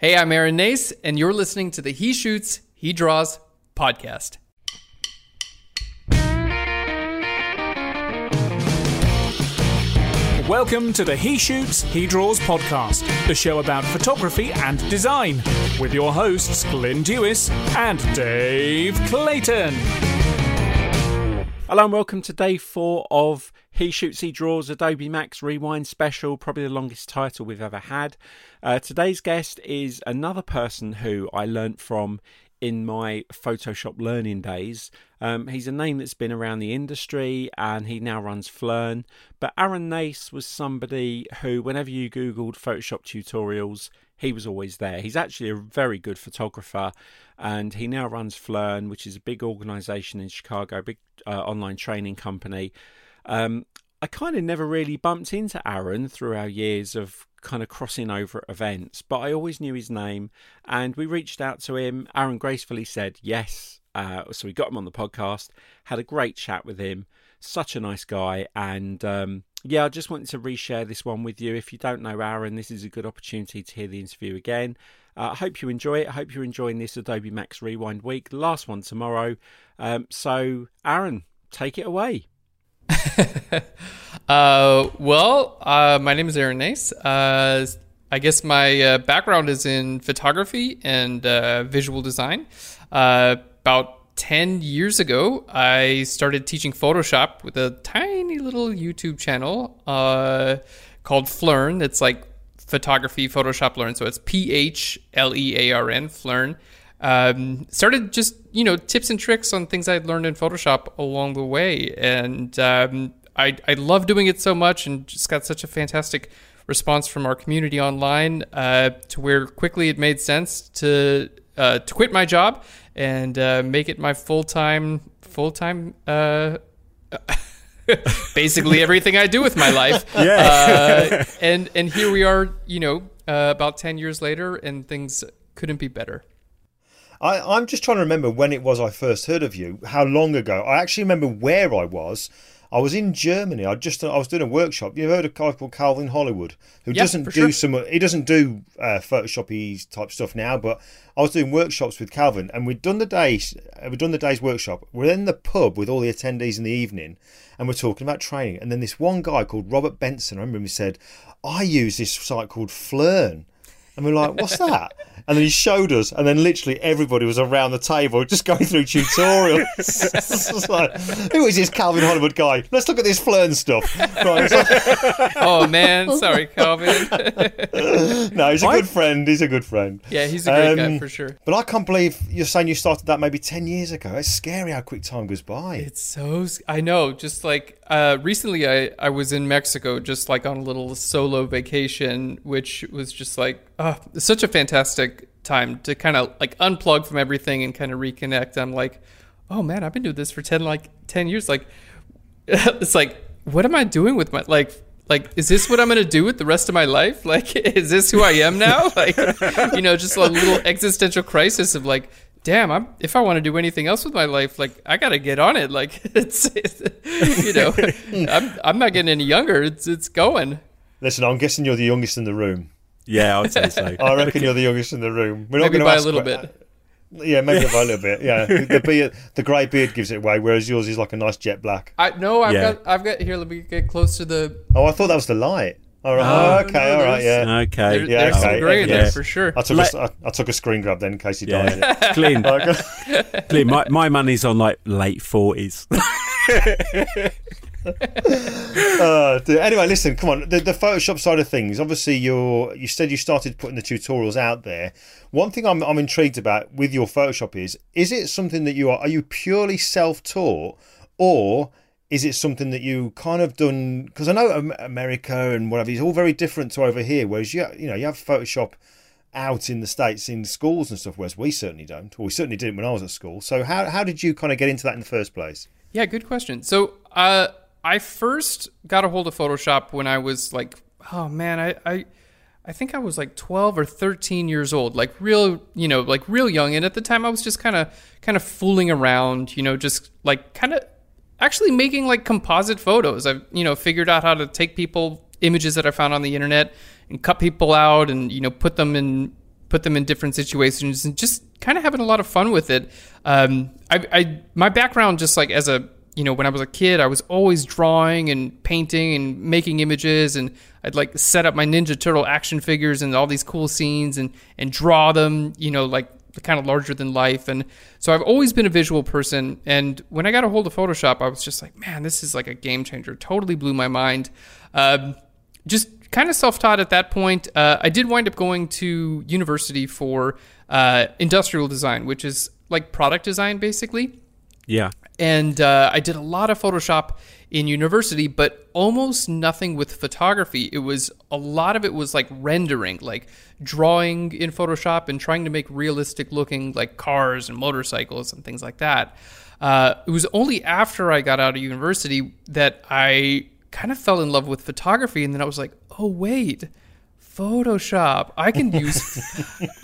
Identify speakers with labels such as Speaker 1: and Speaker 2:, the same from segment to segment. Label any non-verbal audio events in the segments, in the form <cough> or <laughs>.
Speaker 1: Hey, I'm Aaron Nace, and you're listening to the He Shoots, He Draws podcast.
Speaker 2: Welcome to the He Shoots, He Draws podcast, the show about photography and design, with your hosts Glyn Dewis and Dave Clayton.
Speaker 3: Hello and welcome to day four of He Shoots, He Draws Adobe Max Rewind Special, probably the longest title we've ever had. Uh, today's guest is another person who I learnt from in my Photoshop learning days. Um, he's a name that's been around the industry and he now runs Phlearn. But Aaron Nace was somebody who, whenever you Googled Photoshop tutorials, he was always there. He's actually a very good photographer and he now runs Phlearn, which is a big organization in Chicago, big uh, online training company. Um, I kind of never really bumped into Aaron through our years of kind of crossing over at events, but I always knew his name and we reached out to him. Aaron gracefully said yes. Uh, so we got him on the podcast, had a great chat with him. Such a nice guy. And um, yeah, I just wanted to reshare this one with you. If you don't know Aaron, this is a good opportunity to hear the interview again. Uh, I hope you enjoy it. I hope you're enjoying this Adobe Max Rewind week, last one tomorrow. Um, so, Aaron, take it away. <laughs>
Speaker 1: uh, well, uh, my name is Aaron Nace. Uh, I guess my uh, background is in photography and uh, visual design. Uh, about 10 years ago, I started teaching Photoshop with a tiny little YouTube channel called Phlearn. It's like photography Photoshop Learn. So it's P H L E A R N, Phlearn. Um, started just you know tips and tricks on things I'd learned in Photoshop along the way, and um, I I love doing it so much, and just got such a fantastic response from our community online uh, to where quickly it made sense to uh, to quit my job and uh, make it my full time full time. Uh, <laughs> basically everything I do with my life. <laughs>
Speaker 3: Yeah.
Speaker 1: Uh, and and here we are, you know, uh, about ten years later, and things couldn't be better.
Speaker 4: I, I'm just trying to remember when it was I first heard of you. How long ago? I actually remember where I was. I was in Germany. I just I was doing a workshop. You've heard of a guy called Calvin Hollywood, who
Speaker 1: Yeah,
Speaker 4: doesn't do
Speaker 1: sure.
Speaker 4: some. He doesn't do uh, Photoshopy type stuff now. But I was doing workshops with Calvin, and we'd done the days. uh, We'd done the day's workshop. We're in the pub with all the attendees in the evening, and we're talking about training. And then this one guy called Robert Benson, I remember him said, "I use this site called Phlearn." And we're like, what's that? <laughs> And then he showed us, and then literally everybody was around the table just going through tutorials. <laughs> <laughs> It's like, Who is this Calvin Hollywood guy? Let's look at this Phlearn stuff. Right, like- <laughs>
Speaker 1: Oh man, sorry, Calvin.
Speaker 4: no, he's a good friend. He's a good friend.
Speaker 1: yeah, he's a great guy
Speaker 4: Um,
Speaker 1: for sure.
Speaker 4: But I can't believe you're saying you started that maybe 10 years ago. It's scary how quick time goes by.
Speaker 1: It's so I know. Just like uh, recently, I I was in Mexico, just like on a little solo vacation, which was just like uh, such a fantastic time to kind of like unplug from everything and kind of reconnect. I'm like, oh man, I've been doing this for ten like ten years. Like, <laughs> it's like, what am I doing with my like? Like, is this what I'm gonna do with the rest of my life? <laughs> Like, is this who I am now? <laughs> Like, you know, just a little existential crisis of like, damn, I'm if I want to do anything else with my life, like I gotta get on it. Like it's, it's you know, I'm I'm not getting any younger. It's it's going.
Speaker 4: Listen, I'm guessing you're the youngest in the room.
Speaker 3: Yeah, I'd say so. <laughs>
Speaker 4: I reckon you're the youngest in the room. We're not
Speaker 1: Maybe
Speaker 4: going to
Speaker 1: by a little
Speaker 4: que-
Speaker 1: bit.
Speaker 4: Yeah, maybe by a little bit. Yeah, <laughs> the beard, the grey beard gives it away, whereas yours is like a nice jet black.
Speaker 1: I no, I've
Speaker 3: Yeah.
Speaker 1: got I've got here. Let me get close to the.
Speaker 4: Oh, I thought that was the light. All right. Oh, okay.
Speaker 1: no,
Speaker 4: all right. Yeah.
Speaker 3: Okay.
Speaker 1: There,
Speaker 4: Yeah,
Speaker 1: there's some
Speaker 4: okay,
Speaker 1: gray
Speaker 3: yeah.
Speaker 1: there for sure.
Speaker 4: I took
Speaker 3: Let-
Speaker 4: a, I, I took a screen grab then in case he
Speaker 3: Yeah.
Speaker 4: died. <laughs>
Speaker 3: Clean. Clean. My, my money's on like late 40s. <laughs>
Speaker 4: uh, anyway, listen, come on. The, the Photoshop side of things. Obviously, you're you said you started putting the tutorials out there. One thing I'm I'm intrigued about with your Photoshop is is it something that you are are you purely self taught or is it something that you kind of done? Because I know America and whatever is all very different to over here. Whereas you you know you have Photoshop out in the states in schools and stuff, whereas we certainly don't, or we certainly didn't when I was at school. So how how did you kind of get into that in the first place?
Speaker 1: Yeah, good question. So, uh, I first got a hold of Photoshop when I was like, oh man, I, I, I think I was like 12 or 13 years old, like real, you know, like real young. And at the time, I was just kind of, kind of fooling around, you know, just like kind of actually making like composite photos. I've, you know, figured out how to take people images that I found on the internet and cut people out and you know put them in put them in different situations and just kind of having a lot of fun with it. Um, I, I my background just like as a you know when I was a kid, I was always drawing and painting and making images, and I'd like set up my Ninja Turtle action figures and all these cool scenes and and draw them, you know, like kind of larger than life. And so I've always been a visual person. And when I got a hold of Photoshop, I was just like, man, this is like a game changer. Totally blew my mind. Um, just kind of self taught at that point. Uh, I did wind up going to university for uh, industrial design, which is like product design basically.
Speaker 3: Yeah.
Speaker 1: And uh, I did a lot of Photoshop in university, but almost nothing with photography. It was a lot of it was like rendering, like drawing in Photoshop and trying to make realistic looking like cars and motorcycles and things like that. Uh, it was only after I got out of university that I kind of fell in love with photography, and then I was like, oh wait. Photoshop. I can <laughs> use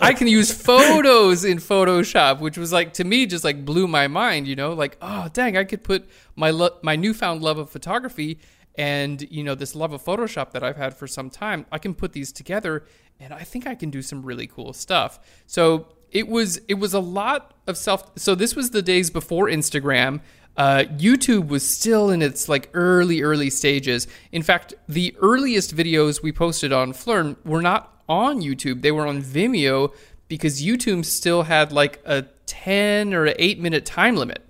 Speaker 1: I can use photos in Photoshop, which was like to me just like blew my mind, you know? Like, oh, dang, I could put my lo- my newfound love of photography and, you know, this love of Photoshop that I've had for some time. I can put these together and I think I can do some really cool stuff. So, it was it was a lot of self so this was the days before Instagram. Uh, YouTube was still in its like early, early stages. In fact, the earliest videos we posted on Phlearn were not on YouTube; they were on Vimeo because YouTube still had like a ten or eight minute time limit.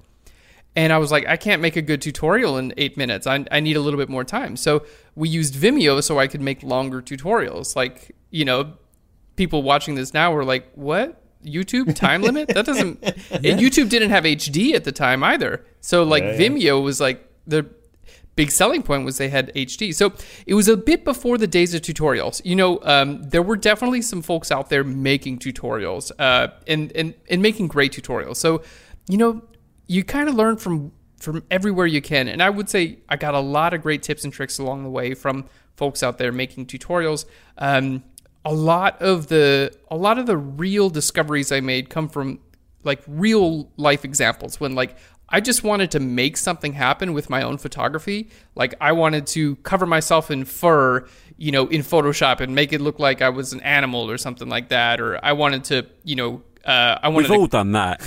Speaker 1: And I was like, I can't make a good tutorial in eight minutes. I, I need a little bit more time. So we used Vimeo so I could make longer tutorials. Like, you know, people watching this now were like, what? YouTube time limit? That doesn't. <laughs> And YouTube didn't have HD at the time either. So like
Speaker 4: Yeah, yeah.
Speaker 1: Vimeo was like the big selling point was they had HD. So it was a bit before the days of tutorials. You know, um, there were definitely some folks out there making tutorials uh, and and and making great tutorials. So you know, you kind of learn from from everywhere you can. And I would say I got a lot of great tips and tricks along the way from folks out there making tutorials. Um, a lot of the a lot of the real discoveries I made come from like real life examples when like I just wanted to make something happen with my own photography. Like I wanted to cover myself in fur, you know, in Photoshop and make it look like I was an animal or something like that. Or I wanted to, you know, uh, I wanted
Speaker 3: We've
Speaker 1: to
Speaker 3: all done that.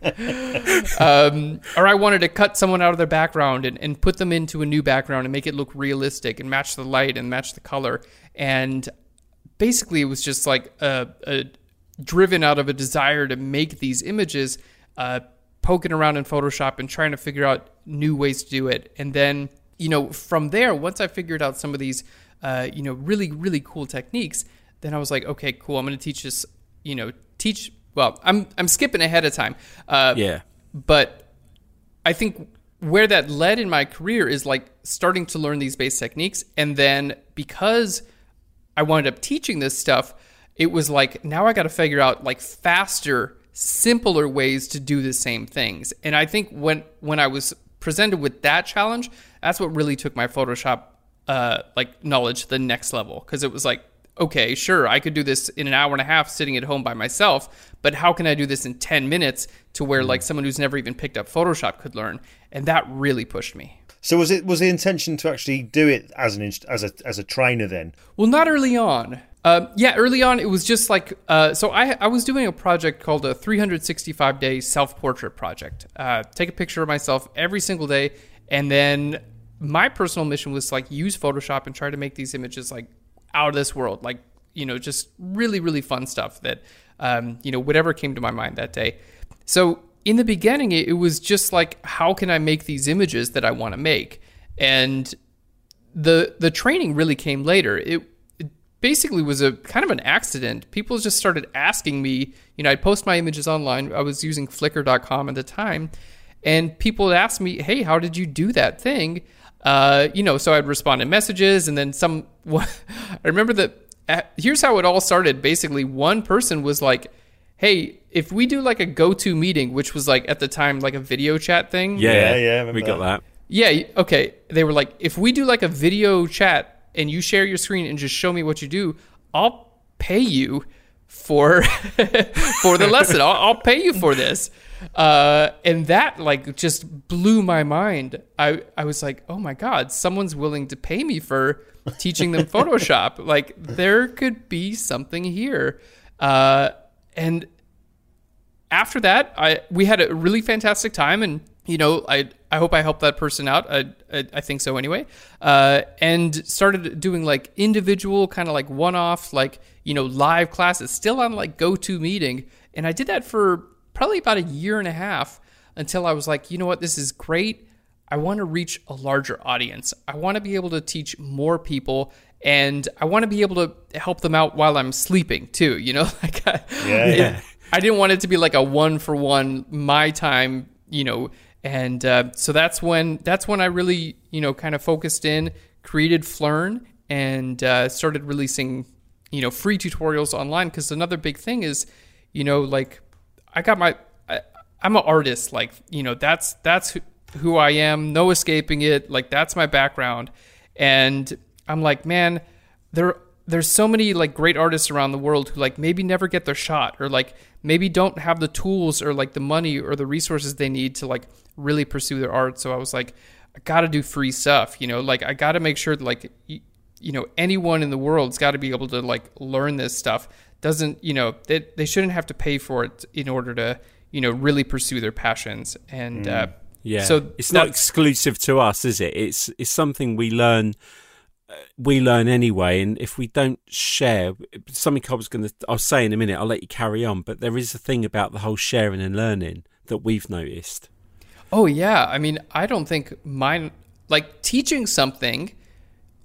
Speaker 3: <laughs>
Speaker 1: um, or I wanted to cut someone out of their background and, and put them into a new background and make it look realistic and match the light and match the color. And basically, it was just like a, a driven out of a desire to make these images, uh, poking around in Photoshop and trying to figure out new ways to do it. And then, you know, from there, once I figured out some of these, uh, you know, really, really cool techniques, then I was like, okay, cool. I'm going to teach this, you know, teach. Well, I'm I'm skipping ahead of time. Uh,
Speaker 3: yeah.
Speaker 1: but I think where that led in my career is like starting to learn these base techniques. And then because I wound up teaching this stuff, it was like now I got to figure out like faster, simpler ways to do the same things. And I think when when I was presented with that challenge, that's what really took my Photoshop uh, like knowledge to the next level because it was like okay, sure, I could do this in an hour and a half sitting at home by myself, but how can I do this in 10 minutes to where like someone who's never even picked up Photoshop could learn? And that really pushed me.
Speaker 4: So was it was the intention to actually do it as an as a as a trainer then?
Speaker 1: Well, not early on. Uh, yeah, early on, it was just like uh, so. I I was doing a project called a 365 day self portrait project. Uh, take a picture of myself every single day, and then my personal mission was like use Photoshop and try to make these images like out of this world, like you know, just really really fun stuff that um, you know whatever came to my mind that day. So in the beginning, it, was just like how can I make these images that I want to make, and the the training really came later. It, it basically was a kind of an accident. People just started asking me, you know, I'd post my images online. I was using flickr.com at the time, and people would ask me, "Hey, how did you do that thing?" Uh, you know, so I'd respond in messages, and then some. <laughs> I remember that. uh, Here's how it all started. Basically, one person was like, "Hey, if we do like a go-to meeting, which was like at the time like a video chat thing,
Speaker 3: Yeah,
Speaker 4: Yeah, yeah,
Speaker 3: we got that.
Speaker 1: yeah, okay. They were like, if we do like a video chat and you share your screen and just show me what you do, I'll pay you for <laughs> for the lesson. I'll, I'll pay you for this. Uh, and that like just blew my mind. I, I was like, oh my God, someone's willing to pay me for teaching them <laughs> Photoshop. like there could be something here. Uh, and after that, I we had a really fantastic time, and you know, I I hope I helped that person out. I I, I think so anyway. Uh, and started doing like individual, kind of like one off, like you know, live classes, still on like go to meeting. and I did that for probably about a year and a half until I was like, you know what, this is great. I want to reach a larger audience. I want to be able to teach more people and I want to be able to help them out while I'm sleeping too, you know? <laughs> Like I,
Speaker 4: Yeah, yeah.
Speaker 1: I didn't want it to be like a one for one my time, you know, and uh, so that's when that's when I really, you know, kind of focused in, created Phlearn and uh, started releasing, you know, free tutorials online because another big thing is, you know, like I got my I, I'm an artist, like, you know, that's that's who, who I am, no escaping it, like that's my background. And I'm like, man, there there's so many like great artists around the world who like maybe never get their shot or like maybe don't have the tools or like the money or the resources they need to like really pursue their art. So I was like, I got to do free stuff, you know, like I got to make sure that like y- you know anyone in the world's got to be able to like learn this stuff. Doesn't you know they they shouldn't have to pay for it in order to you know really pursue their passions and. Uh,
Speaker 3: Yeah.
Speaker 1: So
Speaker 3: it's not exclusive to us, is it? It's it's something we learn. uh, We learn anyway, and if we don't share, something I was going to, I'll say in a minute. I'll let you carry on, but there is a thing about the whole sharing and learning that we've noticed.
Speaker 1: Oh yeah, I mean, I don't think mine like teaching something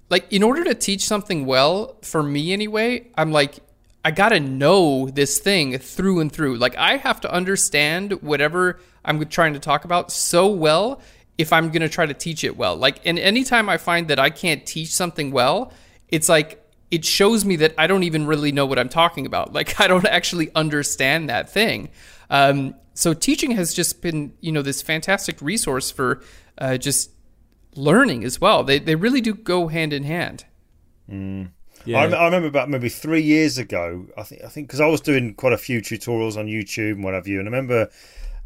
Speaker 1: like in order to teach something well for me anyway, I'm like I got to know this thing through and through. Like I have to understand whatever I'm trying to talk about so well if I'm to try to teach it well. Like and anytime I find that I can't teach something well, it's like it shows me that I don't even really know what I'm talking about. <laughs> Like I don't actually understand that thing. Um, so teaching has just been, you know, this fantastic resource for uh, just learning as well. They they really do go hand in hand.
Speaker 3: Yeah.
Speaker 4: I, I remember about maybe three years ago. I think I think because I was doing quite a few tutorials on YouTube and what have you, and I remember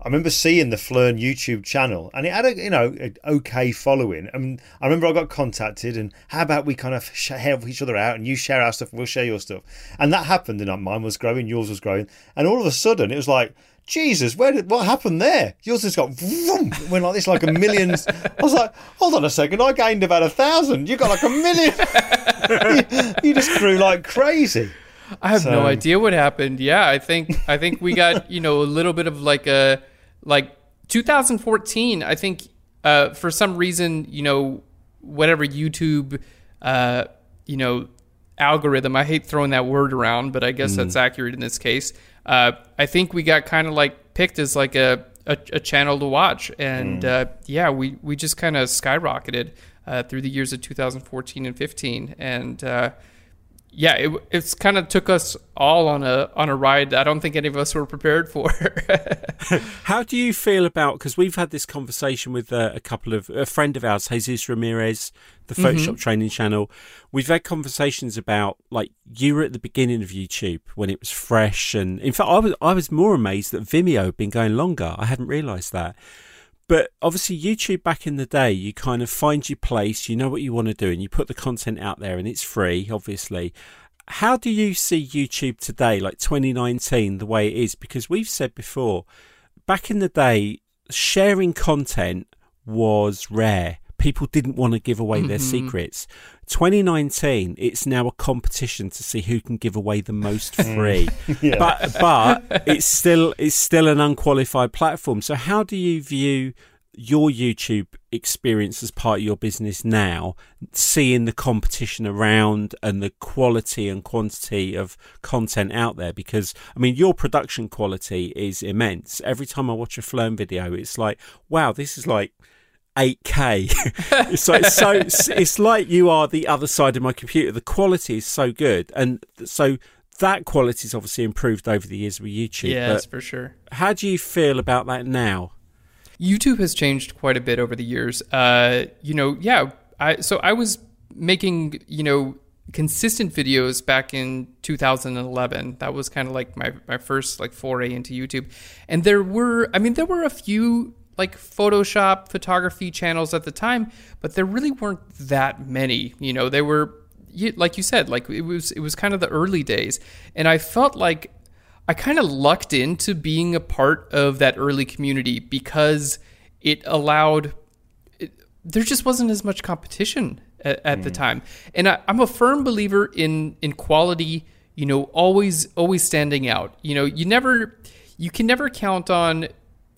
Speaker 4: I remember seeing the Phlearn YouTube channel, and it had a you know an okay following. And I remember I got contacted, and how about we kind of help each other out, and you share our stuff, and we'll share your stuff. And that happened, and mine was growing, yours was growing, and all of a sudden it was like. Jesus, where did what happened there? Yours just got vroom, went like this, like a million. I was like, hold on a second, I gained about a thousand. You got like a million. you, <laughs> you just grew like crazy.
Speaker 1: I have no idea what happened. Yeah, I think I think we got <laughs> you know a little bit of like a like 2014. I think uh, for some reason you know whatever YouTube uh, you know algorithm. I hate throwing that word around, but I guess that's accurate in this case. Uh, I think we got kind of like picked as like a a, a channel to watch, and uh, yeah, we we just kind of skyrocketed uh, through the years of 2014 and 15, and. Yeah, it, it's kind of took us all on a on a ride that I don't think any of us were prepared for. <laughs>
Speaker 3: How do you feel about? Because we've had this conversation with uh, a couple of a friend of ours, Jesus Ramirez, the Photoshop training channel. We've had conversations about like you were at the beginning of YouTube when it was fresh, and in fact, I was I was more amazed that Vimeo had been going longer. I hadn't realised that. But obviously, YouTube back in the day, you kind of find your place, you know what you want to do, and you put the content out there, and it's free, obviously. How do you see YouTube today, like 2019, the way it is? Because we've said before, back in the day, sharing content was rare. People didn't want to give away their mm-hmm. secrets. 2019, it's now a competition to see who can give away the most mm. free. <laughs>
Speaker 4: Yeah.
Speaker 3: But but it's still it's still an unqualified platform. So how do you view your YouTube experience as part of your business now, seeing the competition around and the quality and quantity of content out there? Because I mean, your production quality is immense. Every time I watch a Phlearn video, it's like, wow, this is like 8K. <laughs> it's like so. It's like you are the other side of my computer. The quality is so good, and so that quality is obviously improved over the years with YouTube.
Speaker 1: yes, for sure.
Speaker 3: how do you feel about that now?
Speaker 1: YouTube has changed quite a bit over the years. Uh, you know, yeah. I so I was making you know consistent videos back in 2011. That was kind of like my, my first like foray into YouTube. And there were, I mean, there were a few like Photoshop photography channels at the time, but there really weren't that many. You know, they were like you said, like it was it was kind of the early days, and I felt like I kind of lucked into being a part of that early community because it allowed. It, there just wasn't as much competition at, at mm. the time, and I, I'm a firm believer in in quality. You know, always always standing out. You know, you never you can never count on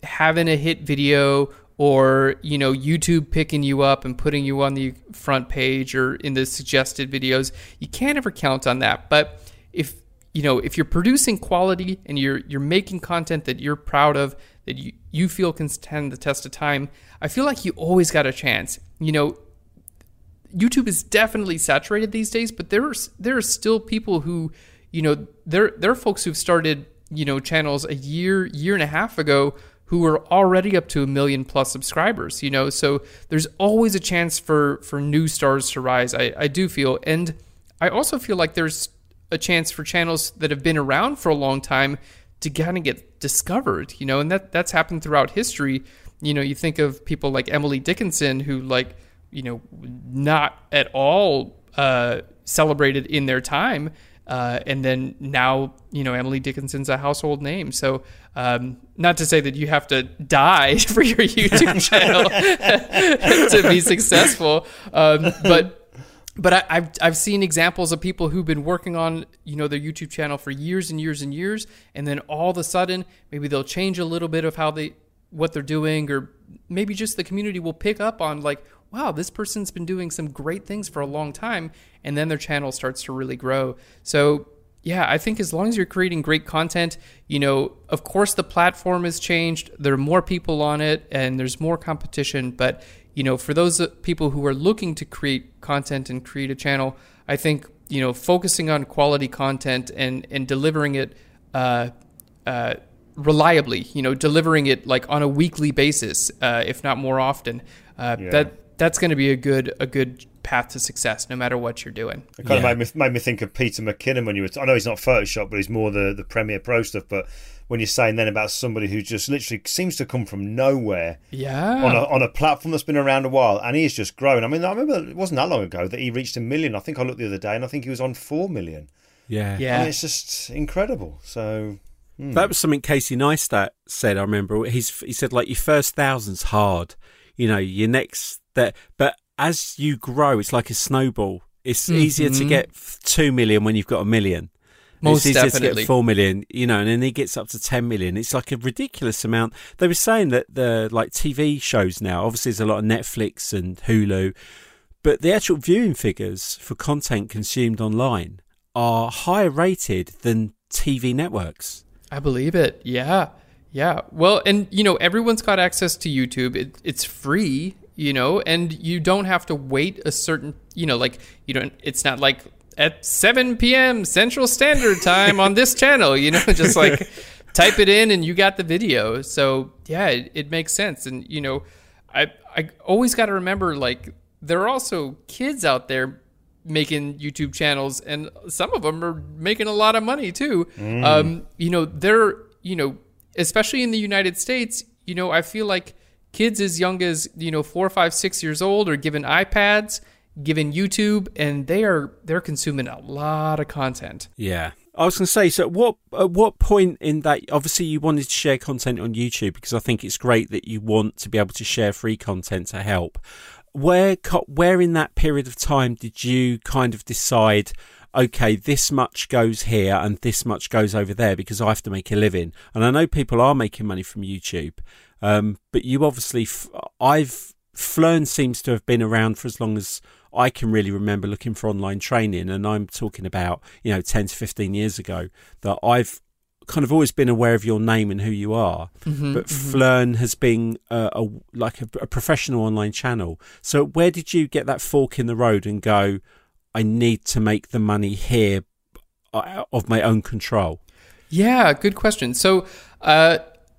Speaker 1: having a hit video or you know YouTube picking you up and putting you on the front page or in the suggested videos. You can't ever count on that. But if you know if you're producing quality and you're you're making content that you're proud of that you, you feel can stand the test of time, I feel like you always got a chance. You know, YouTube is definitely saturated these days, but there are there are still people who, you know, there there are folks who've started you know channels a year year and a half ago who are already up to a million plus subscribers, you know, so there's always a chance for for new stars to rise. I, I do feel, and I also feel like there's a chance for channels that have been around for a long time to kind of get discovered, you know, and that that's happened throughout history. You know, you think of people like Emily Dickinson who like, you know, not at all uh, celebrated in their time. Uh, and then now, you know, Emily Dickinson's a household name. So um, not to say that you have to die <laughs> for your YouTube <laughs> channel <laughs> to be successful, um, but but I, have I've seen examples of people who've been working on you know their YouTube channel for years and years and years, and then all of a sudden maybe they'll change a little bit of how they what they're doing, or maybe just the community will pick up on like, wow, this person's been doing some great things for a long time, and then their channel starts to really grow. So yeah, I think as long as you're creating great content, you know, of course the platform has changed. There are more people on it and there's more competition. But, you know, for those people who are looking to create content and create a channel, I think, you know, focusing on quality content and, and delivering it uh, uh, reliably, you know, delivering it like on a weekly basis, uh, if not more often, uh, yeah. that that's going to be a good a good path to success no matter what you're doing.
Speaker 4: It kind yeah. of made me, made me think of Peter McKinnon when you were. T- I know he's not Photoshop, but he's more the the Premiere Pro stuff. But when you're saying then about somebody who just literally seems to come from nowhere,
Speaker 1: yeah,
Speaker 4: on a on a platform that's been around a while, and he's just grown. I mean, I remember it wasn't that long ago that he reached a million. I think I looked the other day, and I think he was on four million.
Speaker 3: Yeah,
Speaker 1: yeah,
Speaker 4: and it's just incredible. So.
Speaker 3: Hmm. That was something Casey Neistat said. I remember he's he said like your first thousand's hard, you know, your next that, but as you grow, it's like a snowball. It's mm-hmm. easier to get two million when you've got a million.
Speaker 1: Most
Speaker 3: it's
Speaker 1: easier definitely. to
Speaker 3: get four million, you know, and then he gets up to ten million. It's like a ridiculous amount. They were saying that the like TV shows now, obviously there's a lot of Netflix and Hulu, but the actual viewing figures for content consumed online are higher rated than TV networks.
Speaker 1: I believe it. Yeah. Yeah. Well, and you know, everyone's got access to YouTube. It, it's free you know, and you don't have to wait a certain, you know, like you don't. It's not like at 7 p.m. Central Standard Time on this <laughs> channel, you know, <laughs> just like type it in and you got the video. So yeah, it, it makes sense. And you know, I I always got to remember like there are also kids out there making YouTube channels, and some of them are making a lot of money too. Mm. Um, you know, they're you know, especially in the United States, you know, I feel like kids as young as you know four, five, six years old are given iPads, given YouTube, and they are they're consuming a lot of content.
Speaker 3: Yeah. I was going to say, so at what at what point in that? Obviously, you wanted to share content on YouTube because I think it's great that you want to be able to share free content to help. Where where in that period of time did you kind of decide? okay, this much goes here and this much goes over there because I have to make a living. And I know people are making money from YouTube, um, but you obviously, f- I've Phlearn seems to have been around for as long as I can really remember looking for online training, and I'm talking about you know ten to fifteen years ago that I've kind of always been aware of your name and who you are, mm-hmm, but mm-hmm. Phlearn has been a, a like a, a, professional online channel. So where did you get that fork in the road and go? I need to make the money here uh, of my own control.
Speaker 1: Yeah, good question. So. Uh,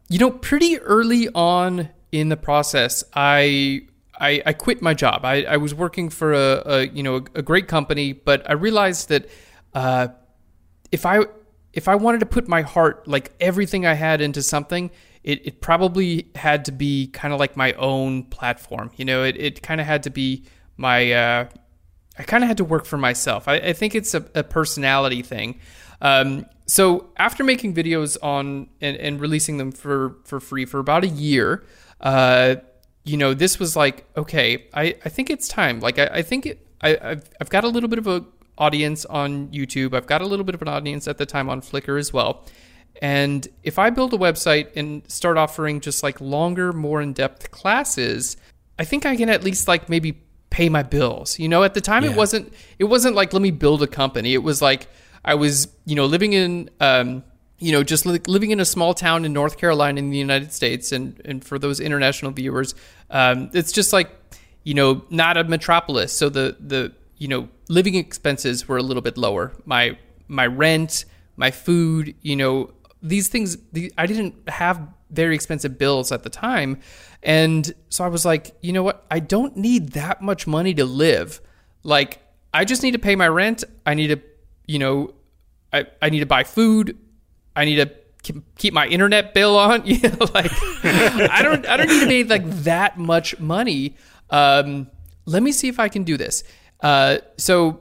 Speaker 1: you know, pretty early on in the process, I I, I quit my job. I, I was working for a, a you know a, a, great company, but I realized that uh, if I if I wanted to put my heart like everything I had into something, it, it probably had to be kind of like my own platform. You know, it, it kind of had to be my uh, I kind of had to work for myself. I, I think it's a, a personality thing. Um, so after making videos on and, and, releasing them for, for free for about a year, uh, you know, this was like, okay, I, I think it's time. Like, I, I think it, I, I've, I've got a little bit of a audience on YouTube. I've got a little bit of an audience at the time on Flickr as well. And if I build a website and start offering just like longer, more in depth classes, I think I can at least like maybe pay my bills. You know, at the time yeah. it wasn't it wasn't like let me build a company. It was like I was, you know, living in um, you know, just li- living in a small town in North Carolina in the United States and and for those international viewers, um, it's just like, you know, not a metropolis. So the the you know, living expenses were a little bit lower. My my rent, my food, you know, these things the, I didn't have very expensive bills at the time. And so I was like, you know what? I don't need that much money to live. Like, I just need to pay my rent. I need to, you know, I, I need to buy food. I need to keep my internet bill on. <laughs> You know, like I don't I don't need to pay like that much money. Um, let me see if I can do this. Uh, so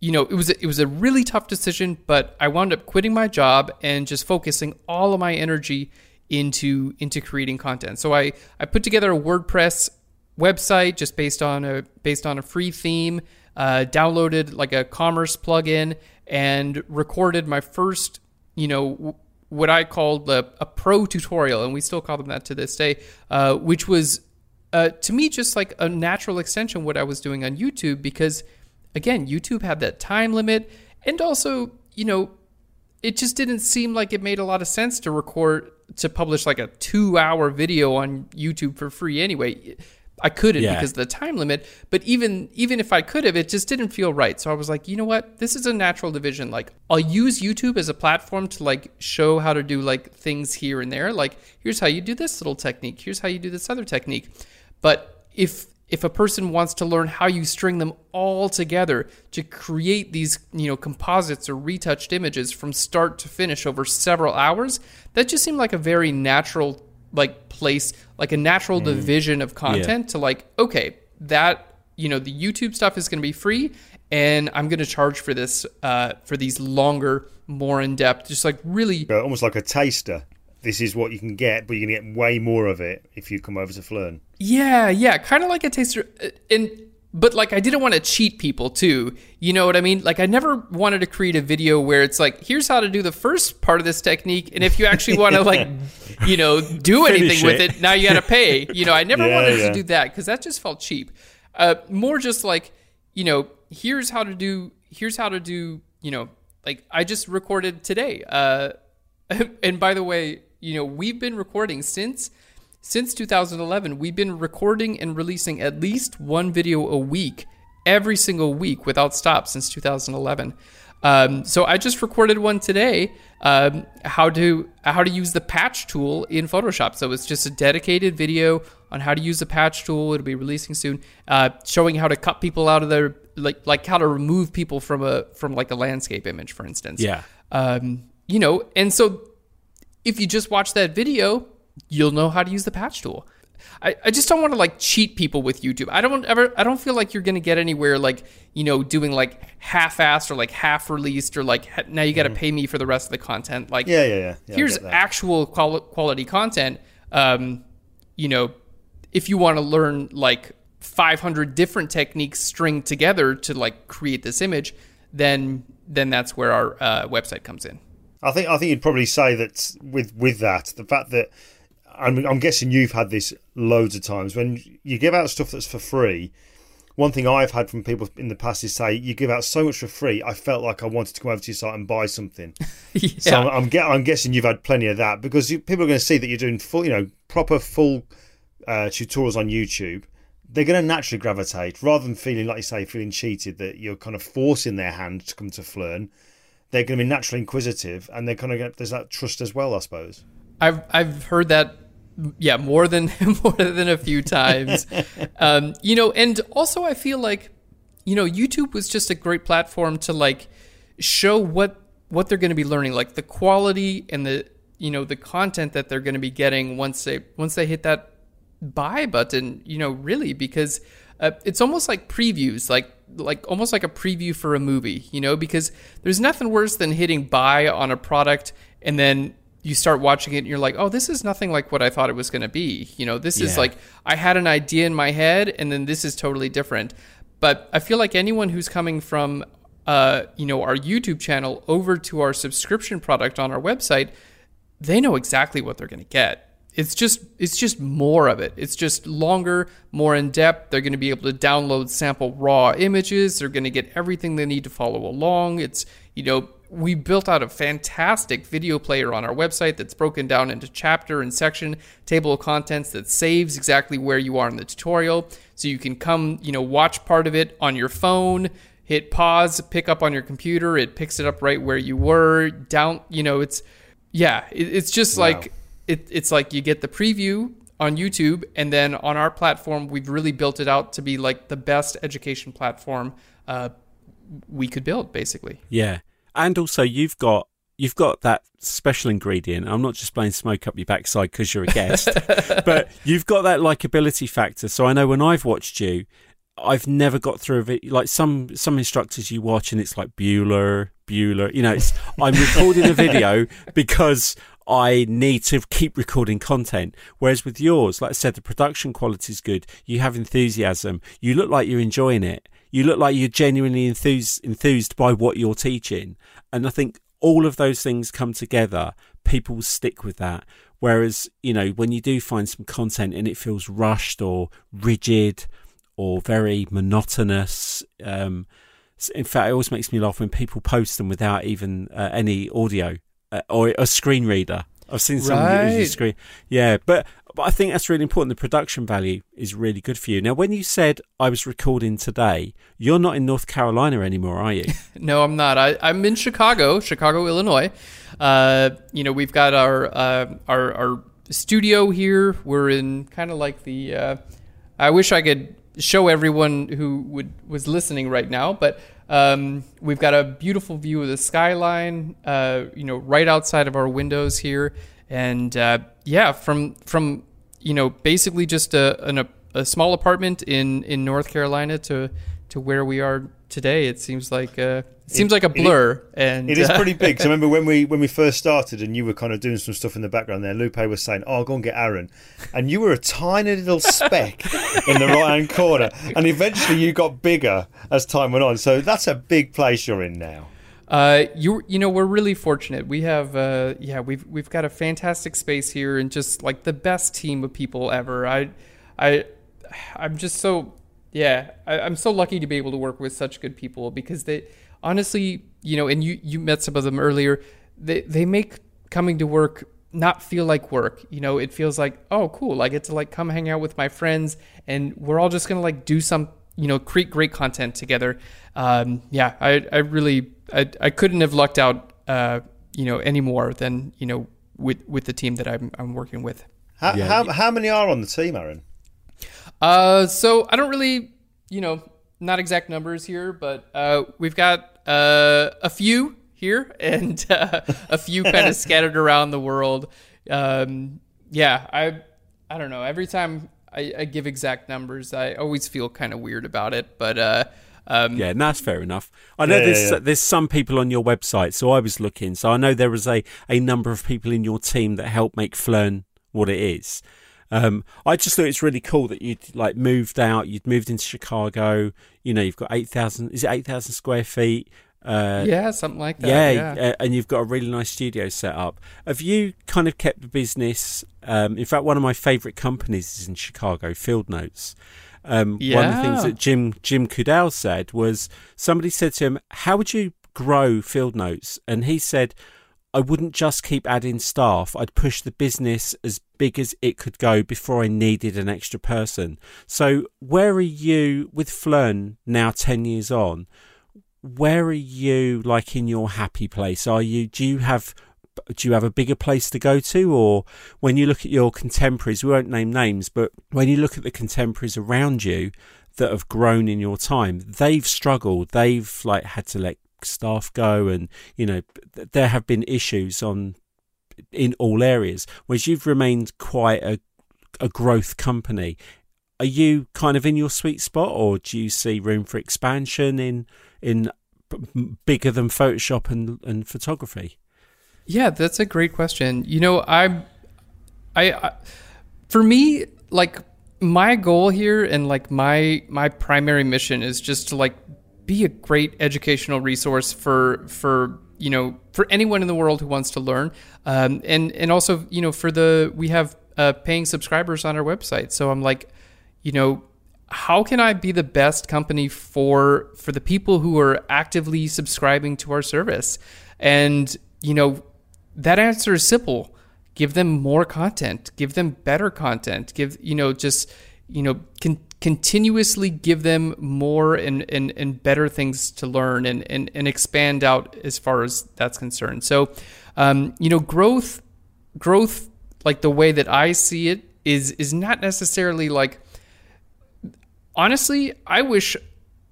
Speaker 1: you know, it was a, it was a really tough decision, but I wound up quitting my job and just focusing all of my energy into into creating content. So I I put together a WordPress website just based on a based on a free theme, uh, downloaded like a commerce plugin, and recorded my first you know what I called a, a pro tutorial, and we still call them that to this day, uh, which was uh, to me just like a natural extension of what I was doing on YouTube because again YouTube had that time limit, and also you know it just didn't seem like it made a lot of sense to record to publish like a two hour video on YouTube for free anyway. I couldn't yeah. because of the time limit. But even even if I could have, it just didn't feel right. So I was like, you know what? This is a natural division. Like I'll use YouTube as a platform to like show how to do like things here and there. Like here's how you do this little technique. Here's how you do this other technique. But if if a person wants to learn how you string them all together to create these you know composites or retouched images from start to finish over several hours that just seemed like a very natural like place like a natural mm. division of content yeah. to like okay that you know the youtube stuff is going to be free and i'm going to charge for this uh, for these longer more in-depth just like really
Speaker 4: almost like a taster this is what you can get, but you can get way more of it if you come over to Phlearn.
Speaker 1: Yeah, yeah, kind of like a taster, uh, and but like I didn't want to cheat people too. You know what I mean? Like I never wanted to create a video where it's like, here's how to do the first part of this technique, and if you actually want to <laughs> like, you know, do anything with it, now you got to pay. You know, I never yeah, wanted yeah. to do that because that just felt cheap. Uh, more just like, you know, here's how to do, here's how to do, you know, like I just recorded today. Uh, <laughs> and by the way, you know, we've been recording since since 2011. We've been recording and releasing at least one video a week, every single week without stop since 2011. Um, so I just recorded one today. Um, how to how to use the patch tool in Photoshop. So it's just a dedicated video on how to use the patch tool. It'll be releasing soon, uh, showing how to cut people out of their like like how to remove people from a from like a landscape image, for instance.
Speaker 3: Yeah.
Speaker 1: Um, you know, and so if you just watch that video, you'll know how to use the patch tool. I, I just don't want to like cheat people with YouTube. I don't ever I don't feel like you're gonna get anywhere like you know doing like half-assed or like half released or like now you got to mm-hmm. pay me for the rest of the content. Like
Speaker 4: yeah yeah yeah. yeah
Speaker 1: here's actual quality content. Um, you know, if you want to learn like 500 different techniques stringed together to like create this image, then then that's where our uh, website comes in.
Speaker 4: I think I think you'd probably say that with with that the fact that I'm, I'm guessing you've had this loads of times when you give out stuff that's for free. One thing I've had from people in the past is say you give out so much for free. I felt like I wanted to come over to your site and buy something. <laughs> yeah. So I'm, I'm, I'm, guessing you've had plenty of that because you, people are going to see that you're doing full, you know, proper full uh, tutorials on YouTube. They're going to naturally gravitate rather than feeling like you say, feeling cheated that you're kind of forcing their hand to come to Phlearn they're going to be naturally inquisitive, and they're kind of get, there's that trust as well, I suppose.
Speaker 1: I've I've heard that yeah, more than <laughs> more than a few times. <laughs> um, you know, and also I feel like, you know, YouTube was just a great platform to like show what what they're going to be learning, like the quality and the you know the content that they're going to be getting once they once they hit that buy button. You know, really because uh, it's almost like previews, like like almost like a preview for a movie. You know, because there's nothing worse than hitting buy on a product and then you start watching it and you're like, oh, this is nothing like what I thought it was going to be. You know, this is like I had an idea in my head and then this is totally different. But I feel like anyone who's coming from, uh, you know, our YouTube channel over to our subscription product on our website, they know exactly what they're going to get. It's just it's just more of it. It's just longer, more in depth. They're going to be able to download sample raw images. They're going to get everything they need to follow along. It's you know we built out a fantastic video player on our website that's broken down into chapter and section table of contents that saves exactly where you are in the tutorial so you can come you know watch part of it on your phone hit pause pick up on your computer it picks it up right where you were down you know it's yeah it, it's just like it, it's like you get the preview on youtube and then on our platform we've really built it out to be like the best education platform uh, we could build basically
Speaker 3: Yeah, and also you've got you've got that special ingredient. I'm not just blowing smoke up your backside because you're a guest, <laughs> but you've got that likability factor. So I know when I've watched you, I've never got through of it. Like some some instructors you watch and it's like Bueller, Bueller. You know, it's I'm recording a video <laughs> because I need to keep recording content. Whereas with yours, like I said, the production quality is good. You have enthusiasm. You look like you're enjoying it. You look like you're genuinely enthused enthused by what you're teaching. And I think all of those things come together. People stick with that. Whereas, you know, when you do find some content and it feels rushed or rigid or very monotonous, um, in fact, it always makes me laugh when people post them without even uh, any audio uh, or a screen reader. I've seen some use a screen. Yeah, but but I think that's really important. The production value is really good for you. Now, when you said I was recording today, you're not in North Carolina anymore, are you? <laughs>
Speaker 1: No, I'm not. I, I'm in Chicago, Chicago, Illinois. Uh, you know, we've got our uh, our our studio here. We're in kind of like the. Uh, I wish I could show everyone who would was listening right now, but um, we've got a beautiful view of the skyline. Uh, you know, right outside of our windows here, and uh, yeah, from from you know basically just a an, a small apartment in in North Carolina to to where we are today. It seems like uh, it seems like a
Speaker 4: it-
Speaker 1: blur, and
Speaker 4: It is
Speaker 1: uh,
Speaker 4: pretty big. So <laughs> remember when we when we first started and you were kind of doing some stuff in the background there, Lupe was saying, "Oh, go and get Aaron," and you were a tiny little speck in the right hand corner, and eventually you got bigger as time went on. So that's a big place you're in now.
Speaker 1: Uh, you you know we're really fortunate. We have uh, yeah we've we've got a fantastic space here and just like the best team of people ever. I I I'm just so yeah I, I'm so lucky to be able to work with such good people because they honestly you know and you you met some of them earlier. They they make coming to work not feel like work. You know it feels like oh cool I get to like come hang out with my friends and we're all just gonna like do some you know create great content together um, yeah I, I really I, I couldn't have lucked out uh, you know any more than you know with with the team that I'm, I'm working with
Speaker 4: How,
Speaker 3: Yeah.
Speaker 4: how, how many are on the team, Aaron?
Speaker 1: Uh, so I don't really you know not exact numbers here but uh, we've got uh, a few here <laughs> and uh, a few kind of <laughs> scattered around the world um, yeah I I don't know every time I, I give exact numbers I always feel kind of weird about it but uh, um,
Speaker 3: Yeah, and that's fair enough. I know
Speaker 4: Yeah,
Speaker 3: there's
Speaker 4: yeah, yeah.
Speaker 3: there's some people on your website, so I was looking. So I know there was a, a number of people in your team that help make Phlearn what it is. Um, I just thought it's really cool that you'd like moved out. You'd moved into Chicago. You know, you've got eight thousand. Is it eight thousand square feet? Uh,
Speaker 1: yeah something like that
Speaker 3: yeah,
Speaker 1: yeah.
Speaker 3: uh, and you've got a really nice studio set up. Have you kind of kept the business? Um, in fact, one of my favourite companies is in Chicago, Field Notes. Um, One of the things that Jim Jim Coudal said was somebody said to him, "How would you grow Field Notes?" And he said, "I wouldn't just keep adding staff. I'd push the business as big as it could go before I needed an extra person." So, where are you with Phlearn now? Ten years on, where are you like in your happy place are you do you have do you have a bigger place to go to, or when you look at your contemporaries? We won't name names, but when you look at the contemporaries around you that have grown in your time, they've struggled. They've like had to let staff go, and you know there have been issues on in all areas. Whereas you've remained quite a a growth company. Are you kind of in your sweet spot, or do you see room for expansion in in bigger than Photoshop and, and photography?
Speaker 1: Yeah, that's a great question. You know, I, I, I, for me, like my goal here and like my my primary mission is just to like be a great educational resource for for you know for anyone in the world who wants to learn, um, and and also you know for the we have uh, paying subscribers on our website, so I'm like, you know, how can I be the best company for for the people who are actively subscribing to our service? And you know, that answer is simple. Give them more content, give them better content, give you know just you know con- continuously give them more and, and, and better things to learn and, and, and expand out as far as that's concerned. So, um, you know, growth, growth, like the way that I see it is, is not necessarily like, honestly, I wish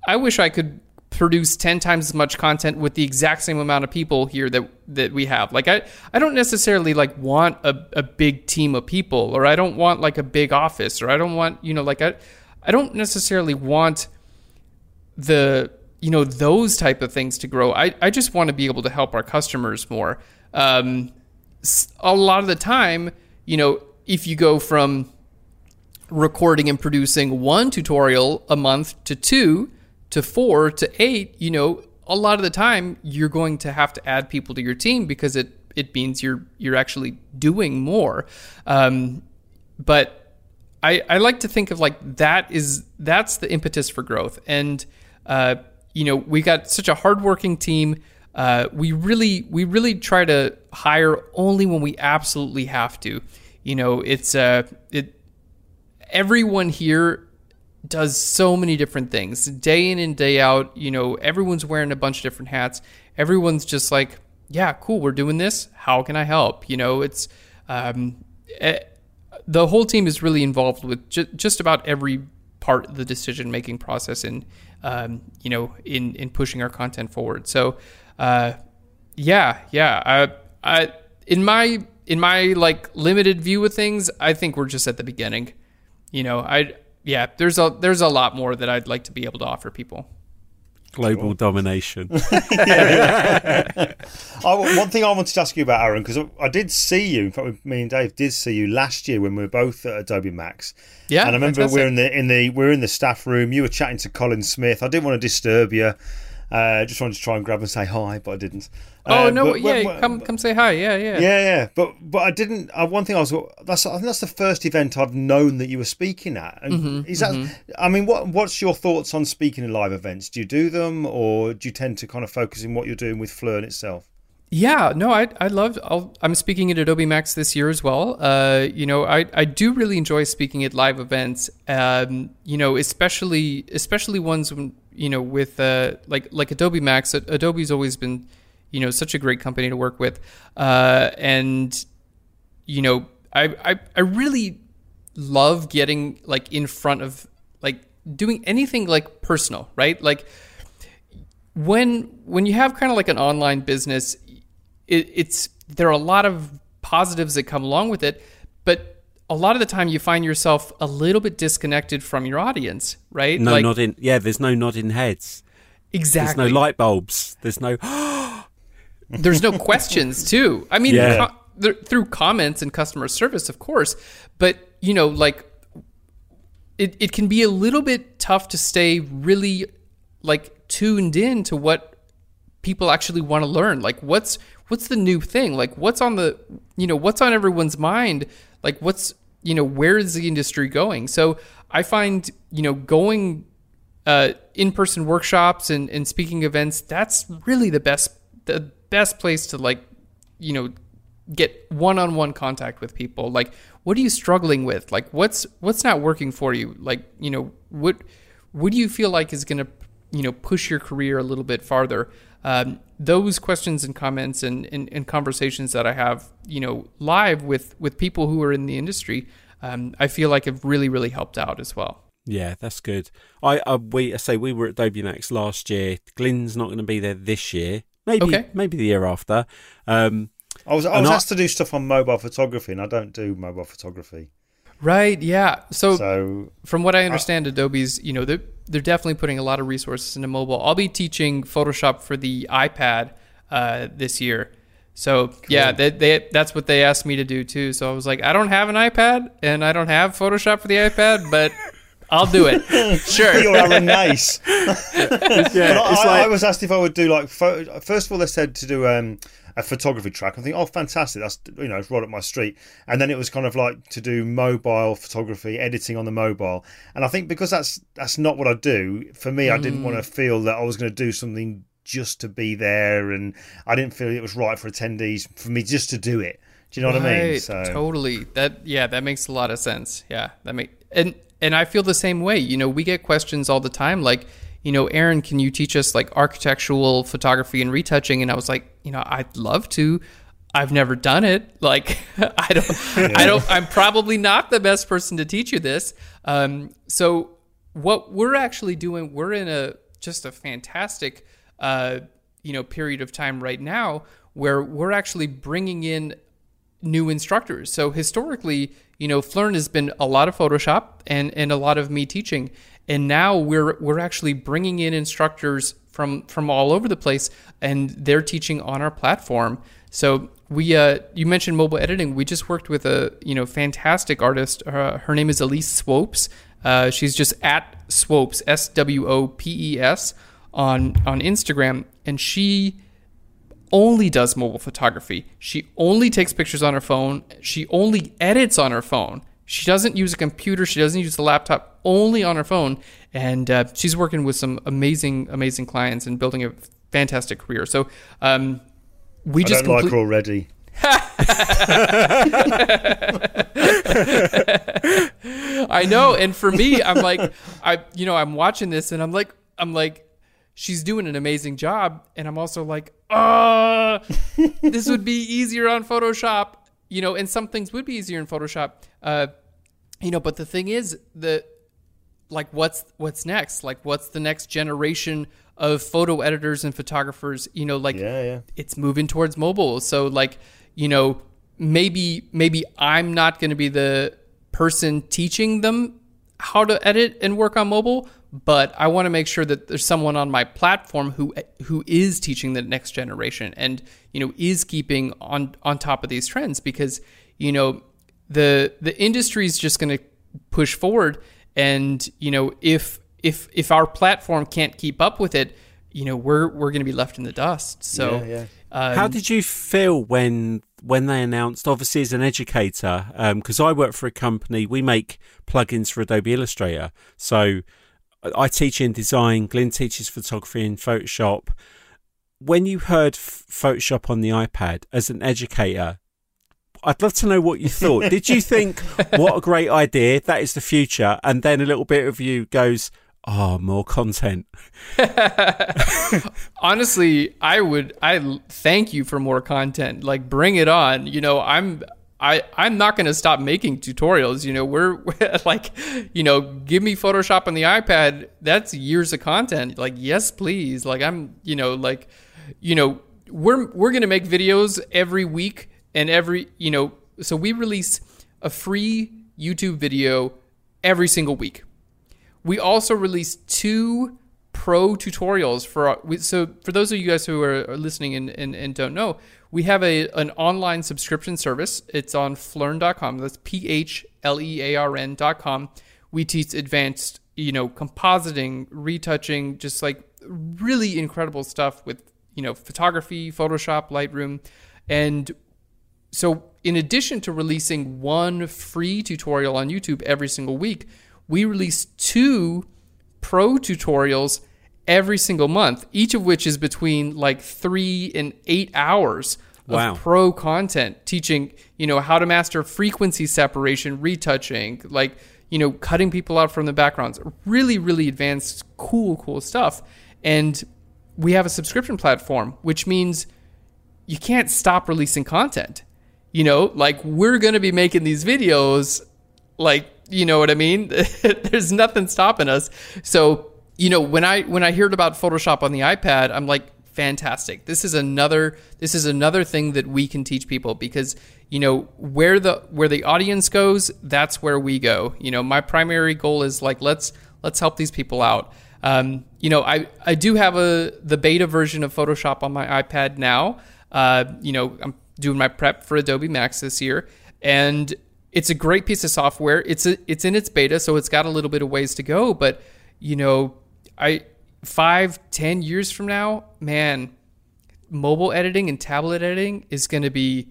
Speaker 1: I wish I could produce 10 times as much content with the exact same amount of people here that that we have. Like I I don't necessarily like want a, a big team of people or I don't want like a big office or I don't want, you know, like I I don't necessarily want the you know those type of things to grow. I, I just want to be able to help our customers more. Um, a lot of the time, you know, if you go from recording and producing one tutorial a month to two to four to eight, you know, a lot of the time you're going to have to add people to your team because it it means you're you're actually doing more. Um, but I I like to think of like that is that's the impetus for growth, and uh, you know we got such a hardworking team. Uh, we really we really try to hire only when we absolutely have to. You know, it's uh, it everyone here does so many different things day in and day out. You know, everyone's wearing a bunch of different hats. Everyone's just like, yeah, cool, we're doing this. How can I help? You know, it's um, the whole team is really involved with ju- just about every part of the decision making process and um, you know in in pushing our content forward. So uh, yeah, yeah, I, I in my in my like limited view of things, I think we're just at the beginning you know, I yeah, there's a there's a lot more that I'd like to be able to offer people.
Speaker 3: Global cool. domination. <laughs>
Speaker 4: I, one thing I wanted to ask you about Aaron because I did see you. In fact, me and Dave did see you last year when we were both at Adobe Max.
Speaker 1: Yeah,
Speaker 4: and I remember we we're in the in the we we're in the staff room. You were chatting to Colin Smith. I didn't want to disturb you. I uh, just wanted to try and grab and say hi, but I didn't.
Speaker 1: Oh uh, no! But, yeah, but, come come say hi. Yeah, yeah.
Speaker 4: Yeah, yeah. But but I didn't. Uh, one thing I was that's I think that's the first event I've known that you were speaking at. And mm-hmm, is that? Mm-hmm. I mean, what what's your thoughts on speaking in live events? Do you do them, or do you tend to kind of focus in what you're doing with Phlearn itself?
Speaker 1: Yeah, no, I I love. i am speaking at Adobe Max this year as well. Uh, you know, I I do really enjoy speaking at live events. Um, you know, especially especially ones when you know with uh like like Adobe Max. Adobe's always been you know such a great company to work with, uh, and you know I I I really love getting like in front of like doing anything like personal, right? Like when when you have kind of like an online business it, it's there are a lot of positives that come along with it, but a lot of the time you find yourself a little bit disconnected from your audience, right?
Speaker 3: No like, nodding. Yeah, there's no nodding heads.
Speaker 1: Exactly.
Speaker 3: There's no light bulbs. There's no. <gasps>
Speaker 1: there's no questions too. I mean, yeah. co- through comments and customer service, of course, but you know, like it, it can be a little bit tough to stay really like tuned in to what people actually want to learn. Like, what's what's the new thing? Like what's on the you know what's on everyone's mind? Like what's you know where is the industry going? So I find you know going uh, in-person workshops and, and speaking events that's really the best the best place to like you know get one-on-one contact with people. Like what are you struggling with? Like what's what's not working for you? Like you know what what do you feel like is going to you know push your career a little bit farther um, those questions and comments and, and, and, conversations that I have, you know, live with with people who are in the industry, um, I feel like have really really helped out as well.
Speaker 3: Yeah, that's good. I, I we I say we were at Adobe Max last year. Glyn's not going to be there this year. Maybe okay. maybe the year after. Um,
Speaker 4: I was I was asked to do stuff on mobile photography, and I don't do mobile photography.
Speaker 1: Right. Yeah. So, so from what I understand, uh, Adobe's you know they're they're definitely putting a lot of resources into mobile. I'll be teaching Photoshop for the iPad uh, this year. So cool. yeah, they, they, that's what they asked me to do too. So I was like, I don't have an iPad and I don't have Photoshop for the iPad, but I'll do it. <laughs> sure.
Speaker 4: You're nice. <laughs> yeah, I, like... I, was asked if I would do like. First of all, they said to do um, a photography track. I think, oh, fantastic! That's you know, it's right up my street. And then it was kind of like to do mobile photography, editing on the mobile. And I think because that's that's not what I do. For me, mm. I didn't want to mm. feel that I was going to do something just to be there, and I didn't feel it was right for attendees for me just to do it. Do you know right, what I mean?
Speaker 1: So totally. That yeah, that makes a lot of sense. Yeah, that make and and I feel the same way. You know, we get questions all the time like, you know, Aaron, can you teach us like architectural photography and retouching? And I was like, you know, I'd love to. I've never done it. <laughs> Like, I don't, I don't, I'm probably not the best person to teach you this. Um, so what we're actually doing, we're in a just a fantastic, uh, you know, period of time right now where we're actually bringing in new instructors. So historically, you know, Phlearn has been a lot of Photoshop and and a lot of me teaching, and now we're we're actually bringing in instructors from from all over the place, and they're teaching on our platform. So we uh, you mentioned mobile editing. We just worked with a you know fantastic artist. Uh, her name is Elise Swopes. Uh, she's just at Swopes S W O P E S on on Instagram, and she only does mobile photography. She only takes pictures on her phone. She only edits on her phone. She doesn't use a computer. She doesn't use a laptop. Only on her phone. And uh, she's working with some amazing, amazing clients and building a fantastic career. So um, we
Speaker 4: I
Speaker 1: just
Speaker 4: don't like her already. <laughs>
Speaker 1: I know, and for me, I'm like, I, you know, I'm watching this, and I'm like, I'm like, she's doing an amazing job. And I'm also like, uh, this would be easier on Photoshop, you know, and some things would be easier in Photoshop. Uh, you know, but the thing is the like what's what's next? Like what's the next generation of photo editors and photographers? You know, like
Speaker 4: yeah, yeah.
Speaker 1: it's moving towards mobile. So like, you know, maybe maybe I'm not going to be the person teaching them how to edit and work on mobile, but I want to make sure that there's someone on my platform who who is teaching the next generation and you know is keeping on on top of these trends because you know the the industry is just going to push forward and you know if if if our platform can't keep up with it you know we're we're going to be left in the dust so
Speaker 4: yeah, yeah.
Speaker 3: Um, how did you feel when when they announced obviously as an educator because um, i work for a company we make plugins for adobe illustrator so I teach in design. Glyn teaches photography in Photoshop. When you heard Photoshop on the iPad as an educator, I'd love to know what you thought. Did you think, what a great idea, that is the future? And then a little bit of you goes, oh, more content. <laughs>
Speaker 1: Honestly, I would, I thank you for more content. Like, bring it on. You know, I'm, I, I'm not going to stop making tutorials. You know, we're, we're, <laughs> like, you know, give me Photoshop on the iPad. That's years of content. Like, yes, please. Like, I'm, you know, like, you know, we're, we're going to make videos every week and every, you know, so we release a free YouTube video every single week. We also release two pro tutorials for, our, so for those of you guys who are listening and, and, and don't know, we have a an online subscription service. It's on phlearn.com. That's P H L E A R N.com. We teach advanced, you know, compositing, retouching, just like really incredible stuff with, you know, photography, Photoshop, Lightroom. And so in addition to releasing one free tutorial on YouTube every single week, we release two pro tutorials every single month, each of which is between like three and eight hours of wow. pro content teaching, you know, how to master frequency separation, retouching, like, you know, cutting people out from the backgrounds. Really, really advanced, cool, cool stuff. And we have a subscription platform, which means you can't stop releasing content. You know, like we're going to be making these videos, like, you know what I mean? <laughs> There's nothing stopping us. So, you know, when I when I heard about Photoshop on the iPad, I'm like, fantastic. This is another this is another thing that we can teach people because you know where the where the audience goes, that's where we go. You know, my primary goal is like let's let's help these people out. Um, you know, I I do have a the beta version of Photoshop on my iPad now. Uh, you know, I'm doing my prep for Adobe Max this year, and it's a great piece of software. It's a, it's in its beta, so it's got a little bit of ways to go. But you know, I five, ten years from now, man, mobile editing and tablet editing is going to be.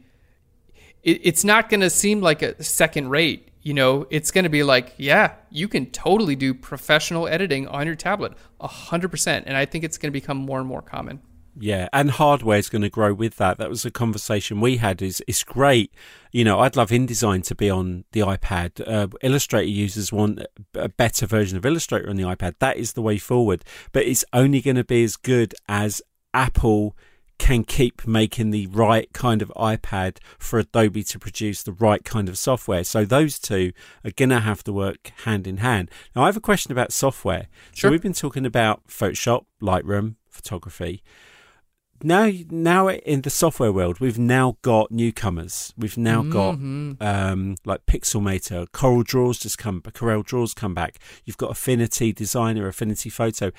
Speaker 1: It, it's not going to seem like a second rate. You know, it's going to be like, yeah, you can totally do professional editing on your tablet, hundred percent. And I think it's going to become more and more common.
Speaker 3: Yeah, and hardware is going to grow with that. That was a conversation we had. Is it's great, you know. I'd love InDesign to be on the iPad. Uh, Illustrator users want a better version of Illustrator on the iPad. That is the way forward. But it's only going to be as good as Apple can keep making the right kind of iPad for Adobe to produce the right kind of software. So those two are going to have to work hand in hand. Now, I have a question about software.
Speaker 1: Sure.
Speaker 3: So we've been talking about Photoshop, Lightroom, photography now now in the software world we've now got newcomers. We've now
Speaker 1: Mm-hmm.
Speaker 3: got um, like pixelmator CorelDRAW's just come CorelDRAW's come back. You've got affinity designer affinity photo.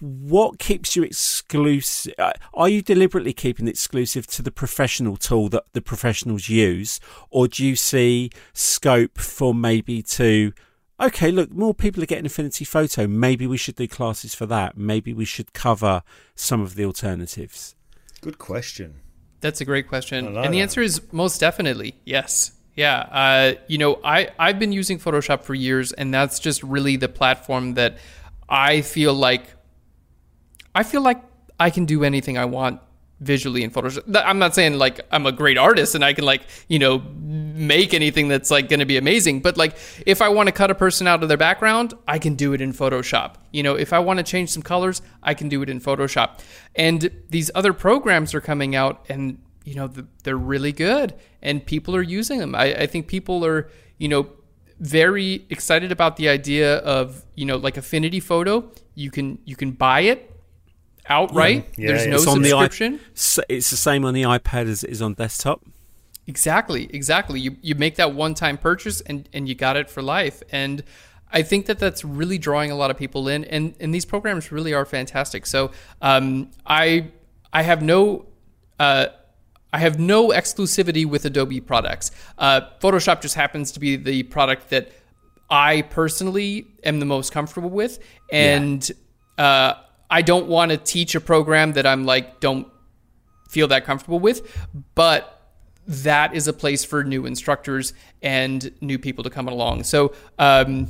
Speaker 3: What keeps you exclusive uh, are you deliberately keeping it exclusive to the professional tool that the professionals use or do you see scope for maybe to okay, look, more people are getting Affinity Photo. Maybe we should do classes for that. Maybe we should cover some of the alternatives.
Speaker 4: Good question.
Speaker 1: That's a great question.
Speaker 4: like
Speaker 1: and the
Speaker 4: that.
Speaker 1: answer is most definitely yes. Yeah. Uh, you know, I, I've been using Photoshop for years, and that's just really the platform that I feel like I feel like I can do anything I want visually in Photoshop. I'm not saying like I'm a great artist and I can like, you know, make anything that's like going to be amazing, but like if I want to cut a person out of their background, I can do it in Photoshop. You know, if I want to change some colors, I can do it in Photoshop. And these other programs are coming out and you know, they're really good and people are using them. I, I think people are, you know, very excited about the idea of, you know, like Affinity Photo. You can you can buy it outright.
Speaker 4: Yeah,
Speaker 1: There's
Speaker 4: yeah.
Speaker 1: no
Speaker 3: It's on the i-
Speaker 1: subscription.
Speaker 3: It's the same on the iPad as it is on desktop.
Speaker 1: Exactly, exactly. You you make that one time purchase and and you got it for life. And I think that that's really drawing a lot of people in, and and these programs really are fantastic. So um, I I have no. Uh, I have no exclusivity with Adobe products. Uh, Photoshop just happens to be the product that I personally am the most comfortable with, and uh, I don't want to teach a program that I'm like don't feel that comfortable with, but that is a place for new instructors and new people to come along. So, um,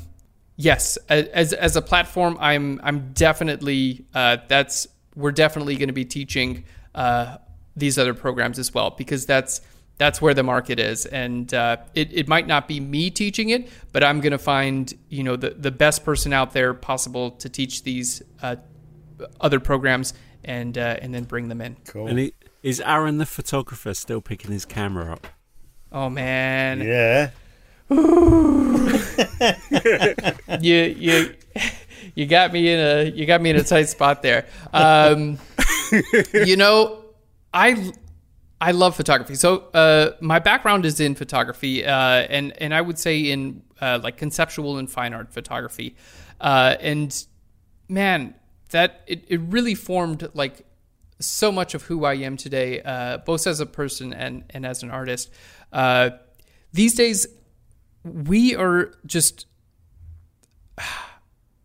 Speaker 1: yes, as as a platform, I'm I'm definitely uh, that's we're definitely going to be teaching uh, these other programs as well because that's that's where the market is, and uh, it it might not be me teaching it, but I'm going to find you know the the best person out there possible to teach these uh, other programs and uh, and then bring them in.
Speaker 4: Cool.
Speaker 3: And it, is Aaron the photographer still picking his camera up?
Speaker 1: Oh man,
Speaker 4: yeah. <laughs>
Speaker 1: you you you got me in a you got me in a tight spot there. Um, you know, I I love photography. So uh, my background is in photography, uh, and and I would say in uh, like conceptual and fine art photography, uh, and man, that it, it really formed like so much of who I am today, uh, both as a person and and as an artist. Uh, these days, we are just <sighs>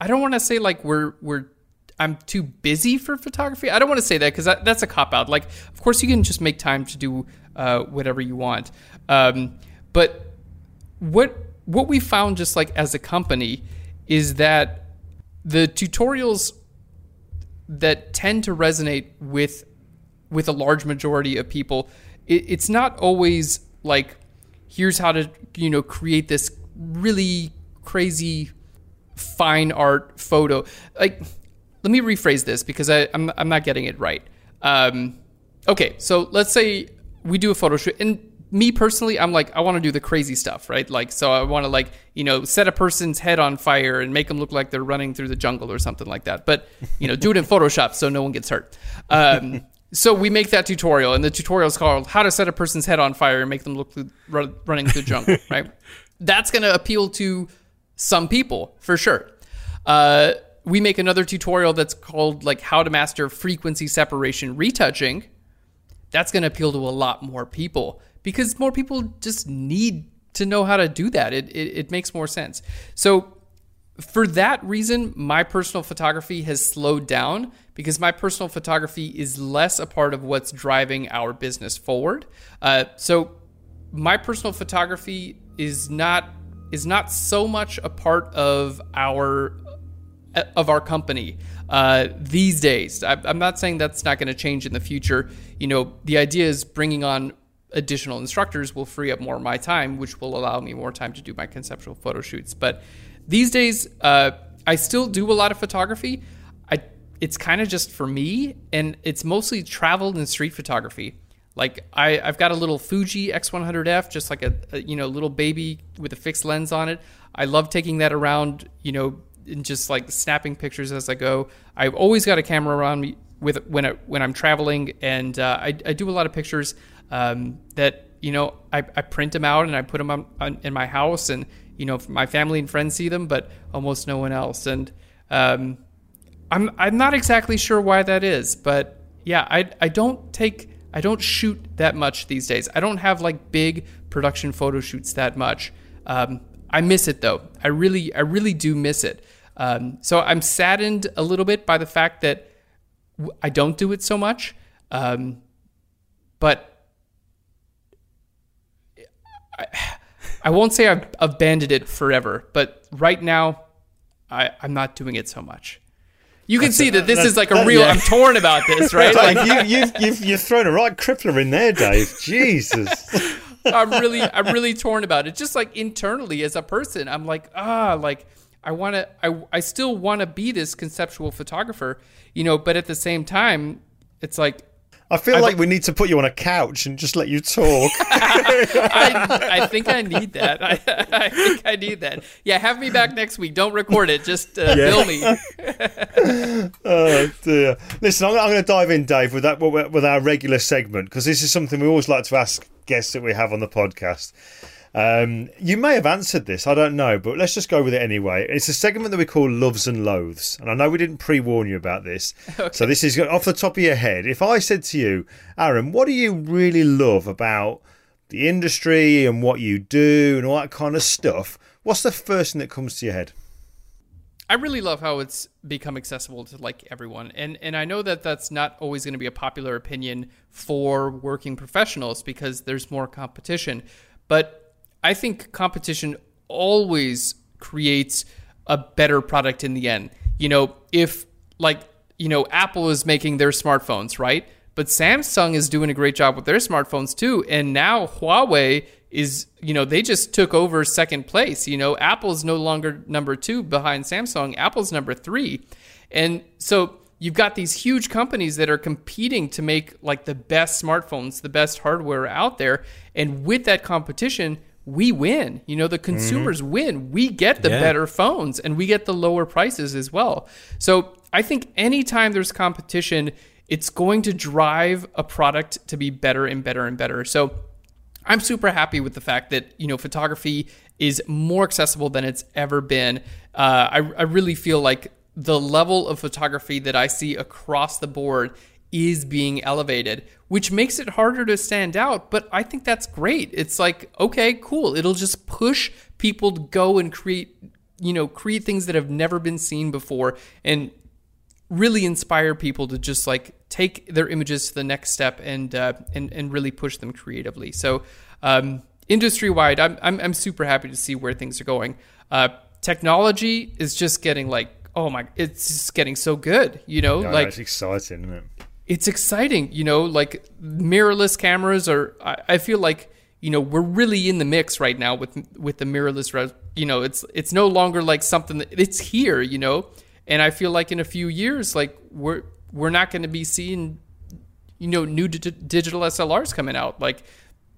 Speaker 1: I don't want to say like we're we're I'm too busy for photography. I don't want to say that because that, that's a cop out. Like, of course, you can just make time to do uh, whatever you want. Um, but what what we found just like as a company is that the tutorials that tend to resonate with with a large majority of people, it, it's not always like here's how to you know create this really crazy fine art photo like let me rephrase this because I, I'm I'm not getting it right. Um, okay, so let's say we do a photo shoot, and me personally, I'm like, I want to do the crazy stuff, right? Like, so I want to like, you know, set a person's head on fire and make them look like they're running through the jungle or something like that. But, you know, do it in Photoshop so no one gets hurt. Um, so we make that tutorial, and the tutorial is called "How to Set a Person's Head on Fire and Make Them Look run, Running Through the Jungle." <laughs> right? That's going to appeal to some people for sure. Uh, we make another tutorial that's called like "How to Master Frequency Separation Retouching." That's going to appeal to a lot more people because more people just need to know how to do that. It, it, it makes more sense. So for that reason, my personal photography has slowed down because my personal photography is less a part of what's driving our business forward. Uh, so my personal photography is not is not so much a part of our of our company uh, these days. I, I'm not saying that's not going to change in the future. You know, the idea is bringing on additional instructors will free up more of my time, which will allow me more time to do my conceptual photo shoots. But these days, uh, I still do a lot of photography. I it's kind of just for me, and it's mostly travel and street photography. Like I, I've got a little Fuji X100F, just like a, a you know little baby with a fixed lens on it. I love taking that around, you know, and just like snapping pictures as I go. I've always got a camera around me with when I, when I'm traveling, and uh, I, I do a lot of pictures um, that you know I, I print them out and I put them on, on, in my house, and you know my family and friends see them, but almost no one else. And um, I'm I'm not exactly sure why that is, but yeah, I I don't take I don't shoot that much these days. I don't have like big production photo shoots that much. Um, I miss it though. I really I really do miss it. Um, so I'm saddened a little bit by the fact that I don't do it so much. Um, but I, I won't say I've abandoned it forever, but right now, I, I'm not doing it so much. You can see that this is like a real.
Speaker 4: yeah.
Speaker 1: I'm torn about this, <laughs> right?
Speaker 4: Like,
Speaker 1: Like
Speaker 4: you, you've, you've, you've thrown a right crippler in there, Dave. Jesus. <laughs>
Speaker 1: I'm really, I'm really torn about it. Just like internally as a person, I'm like, ah, like I want to, I, I still want to be this conceptual photographer, you know. But at the same time, it's like
Speaker 4: I feel
Speaker 1: I've-
Speaker 4: like we need to put you on a couch and just let you talk. <laughs>
Speaker 1: I, I think I need that. I, I think I need that. Yeah, have me back next week. Don't record it. Just uh, bill me. <laughs>
Speaker 4: oh dear! Listen, I'm, I'm going to dive in, Dave, with that with with our regular segment because this is something we always like to ask guests that we have on the podcast. Um, you may have answered this, I don't know, but let's just go with it anyway. It's a segment that we call Loves and Loathes, and I know we didn't pre-warn you about this, <laughs> so this is off the top of your head. If I said to you, Aaron, what do you really love about the industry and what you do and all that kind of stuff? What's the first thing that comes to your head?
Speaker 1: I really love how it's become accessible to like everyone, and and I know that that's not always going to be a popular opinion for working professionals because there's more competition, but I think competition always creates a better product in the end. You know, if like you know Apple is making their smartphones, right? But Samsung is doing a great job with their smartphones too, and now Huawei is you know they just took over second place. You know apple's no longer number two behind samsung. Apple's number three. And so you've got these huge companies that are competing to make like the best smartphones the best hardware out there. And with that competition we win. You know the consumers win. We get the
Speaker 3: Yeah.
Speaker 1: better phones and we get the lower prices as well. So i think anytime there's competition it's going to drive a product to be better and better and better. So I'm super happy with the fact that you know photography is more accessible than it's ever been. Uh, I, I really feel like the level of photography that I see across the board is being elevated, which makes it harder to stand out. But I think that's great. It's like okay, cool. It'll just push people to go and create, you know, create things that have never been seen before, and really inspire people to just like take their images to the next step and uh, and and really push them creatively. So um, industry wide, I'm, I'm I'm super happy to see where things are going. Uh, technology is just getting like oh my, it's just getting so good. You know,
Speaker 4: Yeah,
Speaker 1: like
Speaker 4: it's exciting, isn't it?
Speaker 1: It's exciting you know like mirrorless cameras are I, I feel like you know we're really in the mix right now with with the mirrorless res, you know it's it's no longer like something that it's here you know and I feel like in a few years, like we're we're not going to be seeing, you know, new digital SLRs coming out. Like,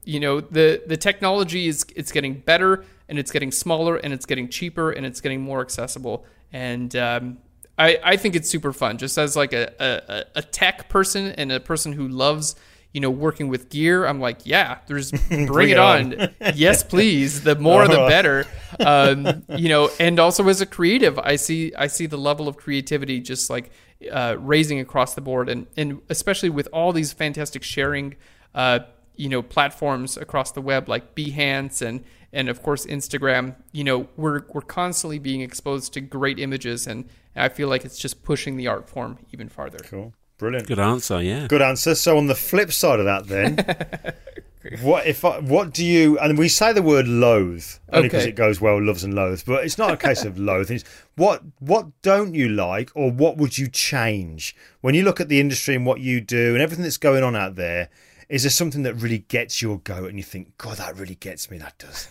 Speaker 1: you know, the the technology is it's getting better and it's getting smaller and it's getting cheaper and it's getting more accessible. And um, I I think it's super fun. Just as like a, a a tech person and a person who loves you know, working with gear, I'm like, yeah, there's <laughs> bring, bring it, on. on. yes, please. The more, the better. <laughs> Um, you know, and also as a creative, I see I see the level of creativity just like uh, raising across the board, and and especially with all these fantastic sharing, uh, you know, platforms across the web like Behance and and of course Instagram. You know, we're we're constantly being exposed to great images, and I feel like it's just pushing the art form even farther.
Speaker 4: Cool. Brilliant.
Speaker 3: Good answer. Yeah.
Speaker 4: Good answer. So on the flip side of that, then, <laughs> what if I, what do you? And we say the word loathe only because okay. it goes well, loves and loathes, but it's not a case of <laughs> loathing. What what don't you like, or what would you change when you look at the industry and what you do and everything that's going on out there? Is there something that really gets your goat and you think, God, that really gets me? That does.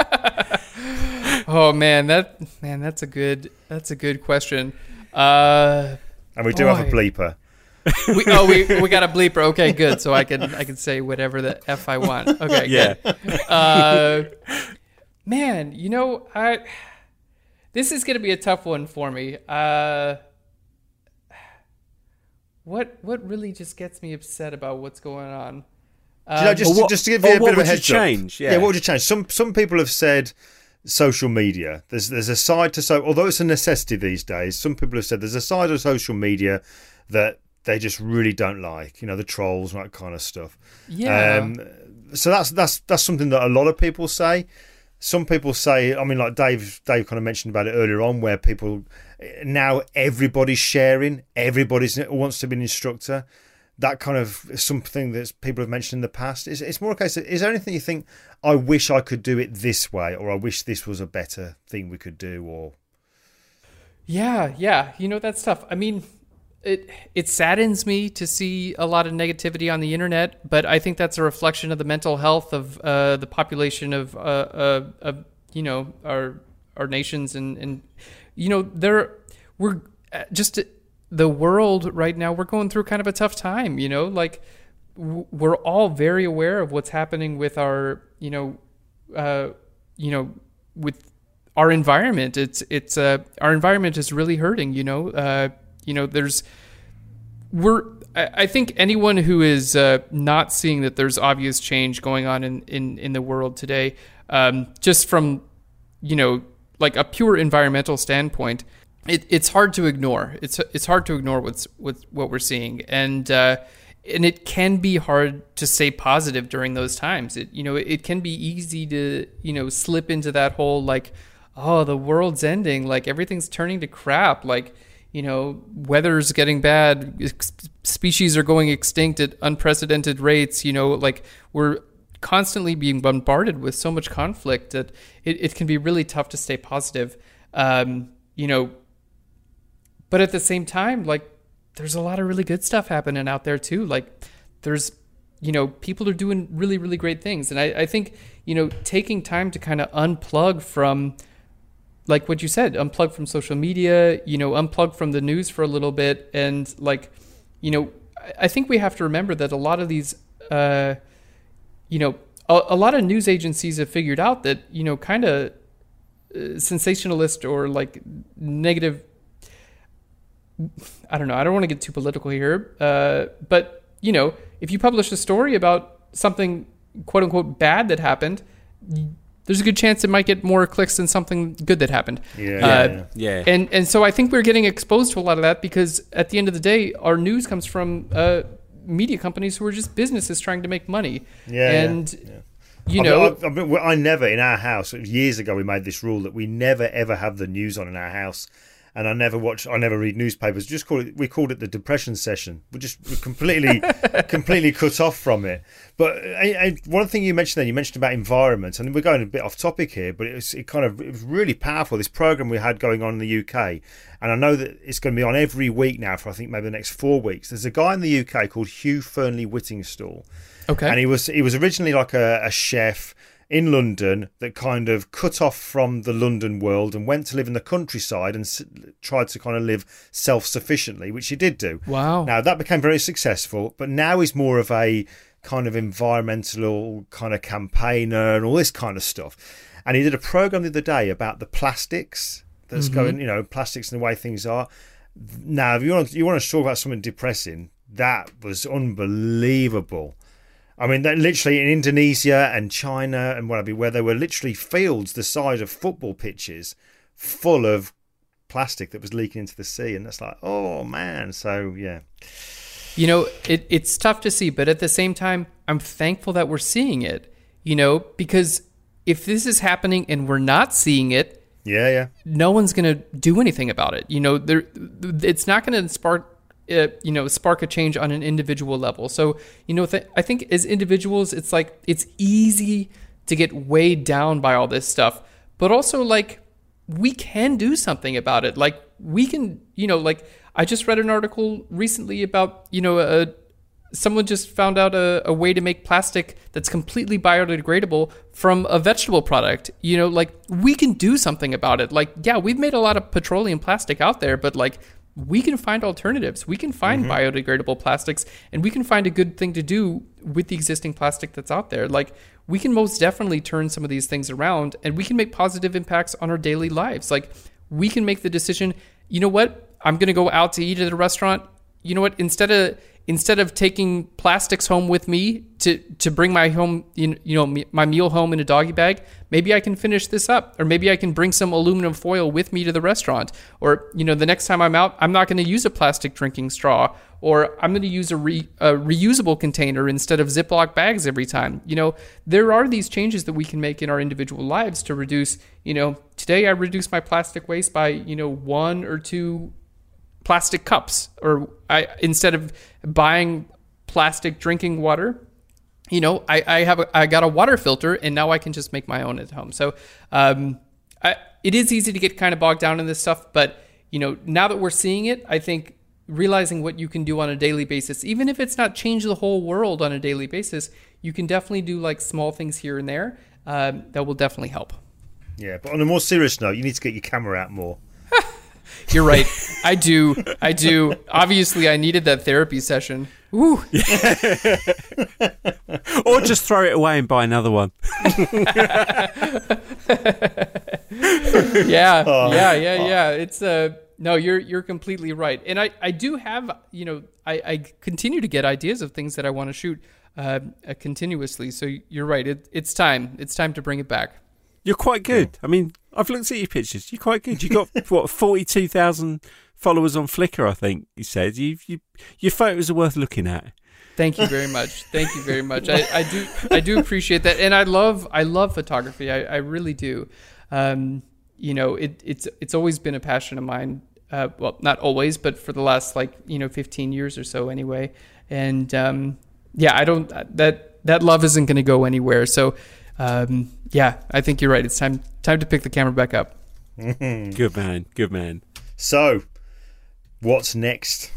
Speaker 4: <laughs>
Speaker 1: oh man, that man, that's a good that's a good question. Uh,
Speaker 4: and we do boy. have a bleeper
Speaker 1: we, oh, we we got a bleeper. Okay, good. So I can I can say whatever the f I want. Okay,
Speaker 3: yeah.
Speaker 1: Uh, man, you know I. This is gonna be a tough one for me. Uh, what what really just gets me upset about what's going on?
Speaker 4: Um, you know, just, what, just to give you a bit of a heads change? Yeah. yeah, what would you change? Some some people have said social media. There's there's a side to so although it's a necessity these days. Some people have said there's a side of social media that they just really don't like. You know, the trolls and that kind of stuff.
Speaker 1: Yeah. Um,
Speaker 4: so that's that's that's something that a lot of people say. Some people say, I mean, like Dave, Dave kind of mentioned about it earlier on, where people now everybody's sharing, everybody wants to be an instructor. That kind of something that people have mentioned in the past. It's, it's more a case of, is there anything you think, I wish I could do it this way, or I wish this was a better thing we could do, or.
Speaker 1: Yeah, yeah. You know, that's tough. I mean, it it saddens me to see a lot of negativity on the internet, but I think that's a reflection of the mental health of uh, the population of, uh, uh, of you know our our nations and and you know there we're uh, just the world right now we're going through kind of a tough time you know? Like we're all very aware of what's happening with our you know uh, you know with our environment. It's it's uh, our environment is really hurting you know? Uh, you know, there's we're I think anyone who is uh, not seeing that there's obvious change going on in in, in the world today, um, just from you know like a pure environmental standpoint, it, it's hard to ignore. It's it's hard to ignore what's with what we're seeing, and uh, and it can be hard to stay positive during those times. It you know it can be easy to you know slip into that whole like oh the world's ending, like everything's turning to crap, like you know, weather's getting bad, species are going extinct at unprecedented rates, you know, like we're constantly being bombarded with so much conflict that it, it can be really tough to stay positive. Um, you know, but at the same time, like there's a lot of really good stuff happening out there too. Like there's, you know, people are doing really, really great things. And I, I think, you know, taking time to kind of unplug from, like what you said, unplug from social media, you know, unplug from the news for a little bit. And like, you know, I think we have to remember that a lot of these, uh, you know, a, a lot of news agencies have figured out that, you know, kind of uh, sensationalist or like negative. I don't know. I don't want to get too political here. Uh, but, you know, if you publish a story about something quote unquote bad that happened, there's a good chance it might get more clicks than something good that happened.
Speaker 4: Yeah, uh,
Speaker 3: yeah.
Speaker 1: And and so I think we're getting exposed to a lot of that because at the end of the day, our news comes from uh, media companies who are just businesses trying to make money.
Speaker 4: Yeah,
Speaker 1: and.
Speaker 4: Yeah.
Speaker 1: You know,
Speaker 4: I, I, I, I never in our house years ago we made this rule that we never ever have the news on in our house and I never watch, I never read newspapers. Just call it, we called it the depression session. We just we completely, <laughs> completely cut off from it. But I, I, one thing you mentioned then, you mentioned about environment, and we're going a bit off topic here, but it was it kind of it was really powerful. This program we had going on in the UK, and I know that it's going to be on every week now for I think maybe the next four weeks. There's a guy in the UK called Hugh Fearnley-Whittingstall.
Speaker 1: Okay,
Speaker 4: and he was he was originally like a, a chef in London that kind of cut off from the London world and went to live in the countryside and s- tried to kind of live self sufficiently, which he did do.
Speaker 1: Wow.
Speaker 4: Now that became very successful, but now he's more of a kind of environmental kind of campaigner and all this kind of stuff. And he did a program the other day about the plastics that's mm-hmm. going, you know, plastics and the way things are. Now, if you want you want to talk about something depressing, that was unbelievable. I mean, that literally in Indonesia and China and whatever, where there were literally fields the size of football pitches full of plastic that was leaking into the sea, and that's like, oh man. So yeah,
Speaker 1: You know, it, it's tough to see, but at the same time, I'm thankful that we're seeing it, you know, because if this is happening and we're not seeing it,
Speaker 4: yeah, yeah.
Speaker 1: no one's going to do anything about it. You know, there, it's not going to spark, you know, spark a change on an individual level. So, you know, th- I think as individuals, it's like it's easy to get weighed down by all this stuff, but also like we can do something about it. Like we can, you know, like I just read an article recently about, you know, a someone just found out a, a way to make plastic that's completely biodegradable from a vegetable product. You know, like we can do something about it. Like, yeah, we've made a lot of petroleum plastic out there, but like we can find alternatives. We can find mm-hmm. biodegradable plastics and we can find a good thing to do with the existing plastic that's out there. Like we can most definitely turn some of these things around and we can make positive impacts on our daily lives. Like we can make the decision, you know what? I'm going to go out to eat at a restaurant. You know what? Instead of instead of taking plastics home with me to to bring my home you know my meal home in a doggy bag maybe i can finish this up. Or maybe i can bring some aluminum foil with me to the restaurant. Or you know the next time i'm out i'm not going to use a plastic drinking straw. Or i'm going to use a, re, a reusable container instead of ziploc bags every time. You know there are these changes that we can make in our individual lives to reduce you know today i reduce my plastic waste by you know one or two plastic cups or I instead of buying plastic drinking water you know I, I have a, I got a water filter and now I can just make my own at home so um, I, it is easy to get kind of bogged down in this stuff but you know now that we're seeing it I think realizing what you can do on a daily basis even if it's not change the whole world on a daily basis you can definitely do like small things here and there um, that will definitely help
Speaker 4: Yeah, but on a more serious note, you need to get your camera out more.
Speaker 1: You're right. I do. I do. Obviously, I needed that therapy session. Woo. <laughs>
Speaker 3: or just throw it away and buy another one. <laughs>
Speaker 1: Yeah. Yeah. Yeah. Yeah. It's uh no, you're you're completely right. And I I do have you know I I continue to get ideas of things that I want to shoot uh, uh, continuously. So you're right. It, it's time. It's time to bring it back.
Speaker 3: You're quite good. I mean, I've looked at your pictures. You're quite good. You got <laughs> what forty-two thousand followers on Flickr. I think you said you, you your photos are worth looking at.
Speaker 1: Thank you very much. Thank you very much. I, I do I do appreciate that, and I love I love photography. I, I really do. Um, you know, it, it's it's always been a passion of mine. Uh, well, not always, but for the last like you know 15 years or so, anyway. And um, yeah, I don't that that love isn't going to go anywhere. So um, yeah, I think you're right. It's time time to pick the camera back up. <laughs>
Speaker 3: Good man. Good man.
Speaker 4: So, what's next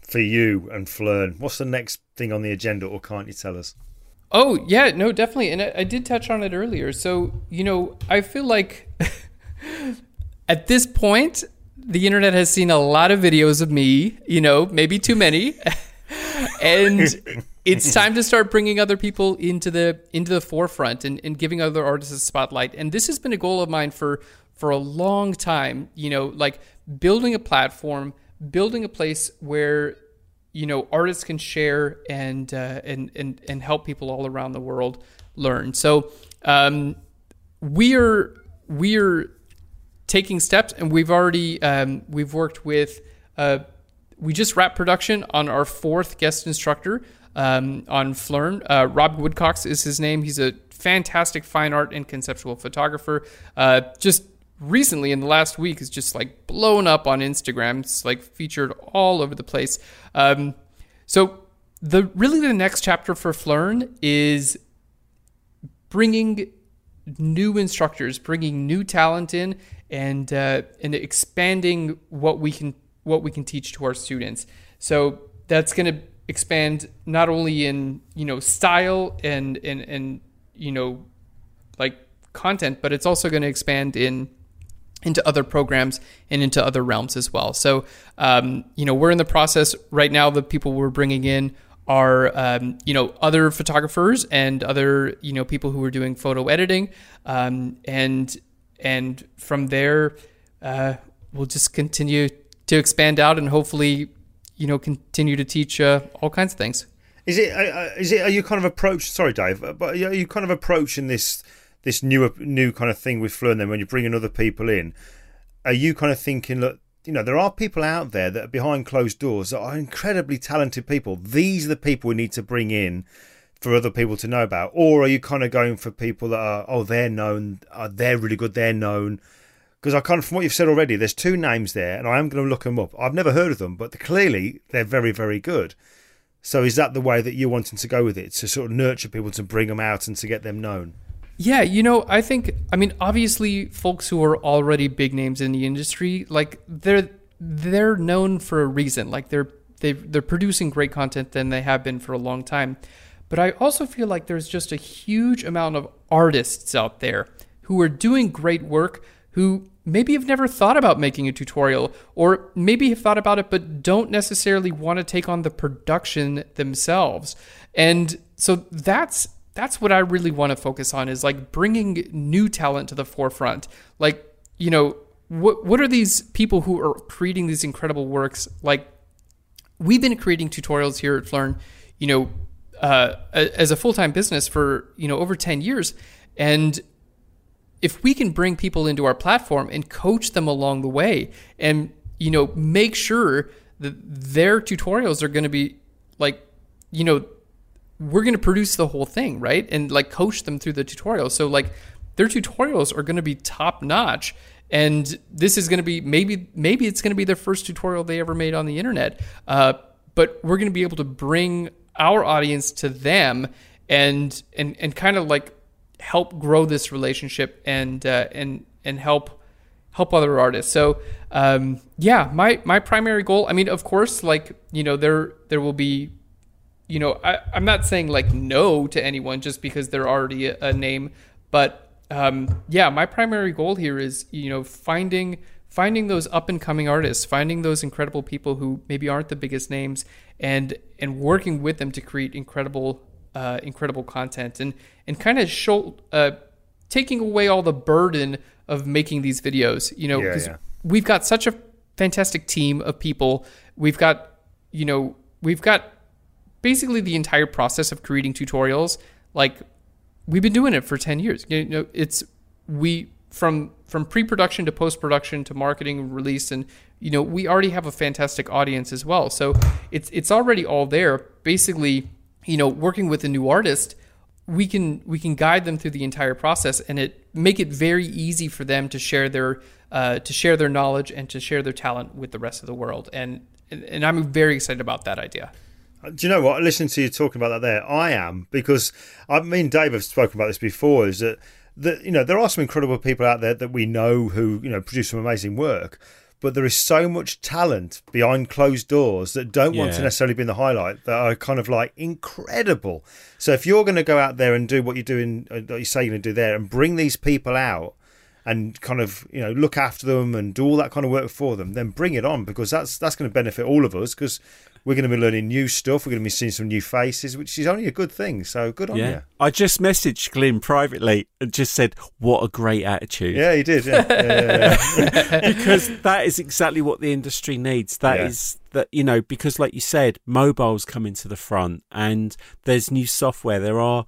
Speaker 4: for you and Phlearn? What's the next thing on the agenda, or can't you tell us?
Speaker 1: Oh yeah, no, definitely, and I, I did touch on it earlier. So you know, I feel like <laughs> at this point, the internet has seen a lot of videos of me. You know, maybe too many, <laughs> and it's time to start bringing other people into the into the forefront and, and giving other artists a spotlight. And this has been a goal of mine for for a long time. You know, like building a platform, building a place where you know artists can share and uh, and and and help people all around the world learn. So um, we're we're taking steps, and we've already um, we've worked with. Uh, we just wrapped production on our fourth guest instructor um, on Phlearn. Uh, Rob Woodcox is his name. He's a fantastic fine art and conceptual photographer. Uh, just recently in the last week is just like blown up on Instagram. It's like featured all over the place. Um, so the really the next chapter for Phlearn is bringing new instructors, bringing new talent in, and uh, and expanding what we can what we can teach to our students. So that's going to expand not only in you know style and and and you know like content, but it's also going to expand in into other programs and into other realms as well. So, um, you know, we're in the process right now. The people we're bringing in are, um, you know, other photographers and other, you know, people who are doing photo editing, um, and and from there, uh, we'll just continue to expand out and hopefully, you know, continue to teach uh, all kinds of things.
Speaker 4: Is it? Uh, is it? Are you kind of approach? Sorry, Dave, but are you kind of approaching this? this new new kind of thing with Phlearn, and then when you're bringing other people in, are you kind of thinking, look, you know, there are people out there that are behind closed doors that are incredibly talented people. These are the people we need to bring in for other people to know about, or are you kind of going for people that are, oh, they're known, uh, they're really good, they're known? Because I kind of, from what you've said already, there's two names there, and I am going to look them up. I've never heard of them, but clearly they're very, very good. So is that the way that you're wanting to go with it, to sort of nurture people, to bring them out, and to get them known?
Speaker 1: Yeah, you know, I think I mean obviously folks who are already big names in the industry, like they're they're known for a reason. Like they're they they're producing great content and they have been for a long time. But I also feel like there's just a huge amount of artists out there who are doing great work who maybe have never thought about making a tutorial or maybe have thought about it but don't necessarily want to take on the production themselves. And so that's that's what I really want to focus on is like bringing new talent to the forefront. Like, you know, what what are these people who are creating these incredible works? Like, we've been creating tutorials here at Phlearn, you know, uh, as a full time business for you know over ten years, and if we can bring people into our platform and coach them along the way, and you know, make sure that their tutorials are going to be like, you know, we're going to produce the whole thing, right? And like coach them through the tutorial. So like their tutorials are going to be top notch and this is going to be maybe maybe it's going to be their first tutorial they ever made on the internet. Uh, but we're going to be able to bring our audience to them and and and kind of like help grow this relationship and uh, and and help help other artists. So um, yeah, my my primary goal. I mean, of course, like you know, there there will be you know, I, am not saying like no to anyone just because they're already a, a name, but um, yeah, my primary goal here is you know finding finding those up and coming artists, finding those incredible people who maybe aren't the biggest names, and and working with them to create incredible uh, incredible content and and kind of show uh, taking away all the burden of making these videos. You know, because yeah, yeah. we've got such a fantastic team of people. We've got you know we've got basically the entire process of creating tutorials. Like we've been doing it for 10 years. You know, it's we from from pre-production to post-production to marketing release and you know, we already have a fantastic audience as well. So it's it's already all there. Basically, you know, working with a new artist, we can we can guide them through the entire process and it make it very easy for them to share their uh, to share their knowledge and to share their talent with the rest of the world. And and I'm very excited about that idea.
Speaker 4: Do you know what? Listening to you talking about that there, I am because I mean Dave have spoken about this before. Is that that you know there are some incredible people out there that we know who you know produce some amazing work, but there is so much talent behind closed doors that don't yeah. want to necessarily be in the highlight that are kind of like incredible. So if you're going to go out there and do what you're doing, uh, what you say you're going to do there, and bring these people out and kind of you know look after them and do all that kind of work for them, then bring it on because that's that's going to benefit all of us because we're going to be learning new stuff. We're going to be seeing some new faces, which is only a good thing. So good on yeah. you.
Speaker 3: I just messaged Glyn privately and just said, "What a great attitude."
Speaker 4: Yeah, he did. Yeah, <laughs> yeah,
Speaker 3: because that is exactly what the industry needs. That is that you know because, like you said, mobiles coming to the front, and there's new software. There are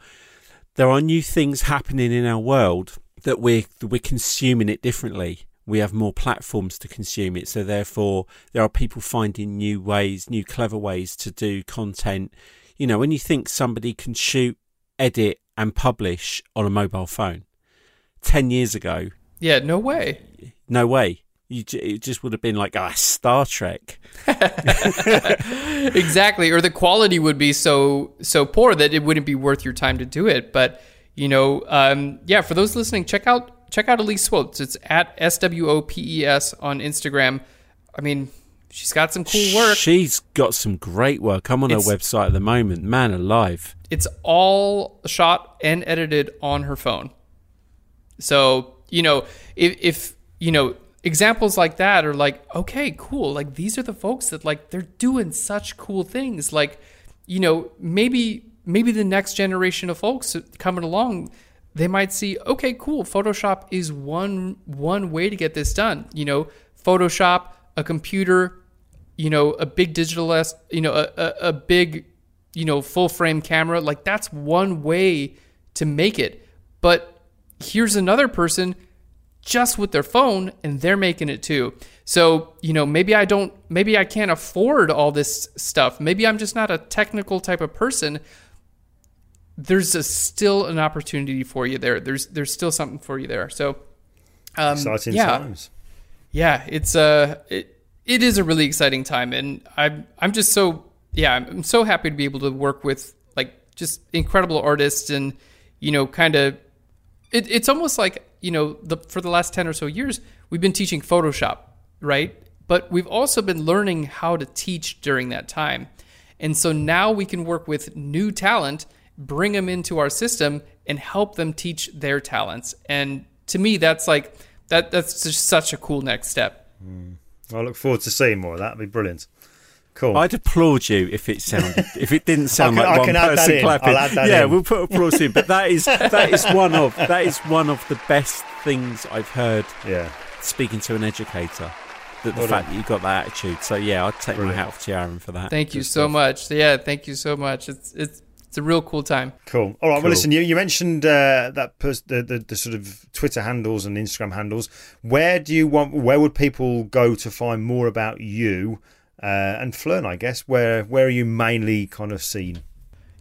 Speaker 3: there are new things happening in our world that we're we're consuming it differently we have more platforms to consume it. So therefore, there are people finding new ways, new clever ways to do content. You know, when you think somebody can shoot, edit, and publish on a mobile phone, ten years ago,
Speaker 1: yeah, no way,
Speaker 3: no way. You, it just would have been like ah Star Trek. <laughs>
Speaker 1: exactly, or the quality would be so so poor that it wouldn't be worth your time to do it. But you know, um, yeah, for those listening, check out check out Elise Swopes. It's at S W O P E S on Instagram. I mean, she's got some cool work.
Speaker 3: She's got some great work. I'm on it's, her website at the moment. Man alive.
Speaker 1: It's all shot and edited on her phone. So, you know, if, if you know, examples like that are like, okay, cool. Like these are the folks that like they're doing such cool things. Like, you know, maybe maybe the next generation of folks coming along, they might see, okay, cool. Photoshop is one one way to get this done. You know, Photoshop, a computer, you know, a big digital, you know, a, a, a big, you know, full frame camera. Like that's one way to make it. But here's another person just with their phone and they're making it too. So, you know, maybe I don't, maybe I can't afford all this stuff. Maybe I'm just not a technical type of person. There's a, still an opportunity for you there. There's, there's still something for you there. So,
Speaker 4: um, exciting yeah, times.
Speaker 1: Yeah, it's a it, it is a really exciting time, and I'm, I'm just so, yeah, I'm so happy to be able to work with like just incredible artists and, you know, kind of, it, it's almost like you know, the, for the last 10 or so years, we've been teaching Photoshop, right? But we've also been learning how to teach during that time. And so now we can work with new talent, bring them into our system, and help them teach their talents. And to me, that's like, that, that's just such a cool next step.
Speaker 4: Mm. I look forward to seeing more of that. That'd be brilliant. Cool.
Speaker 3: I'd applaud you if it sounded <laughs> if it didn't sound can, like one person clapping. yeah,
Speaker 4: in.
Speaker 3: we'll put applause in. But that is that is <laughs> one of that is one of the best things I've heard.
Speaker 4: Yeah.
Speaker 3: Speaking to an educator, that the well fact done. that you got that attitude. So yeah, I'd take Brilliant. my hat off to Aaron for that.
Speaker 1: Thank you so stuff. much. Yeah, thank you so much. It's it's it's a real cool time.
Speaker 4: Cool. All right. Cool. Well, listen. You, you mentioned uh, that pers- the, the, the sort of Twitter handles and Instagram handles. Where do you want? Where would people go to find more about you? uh, and Phlearn, I guess. Where where are you mainly kind of seen?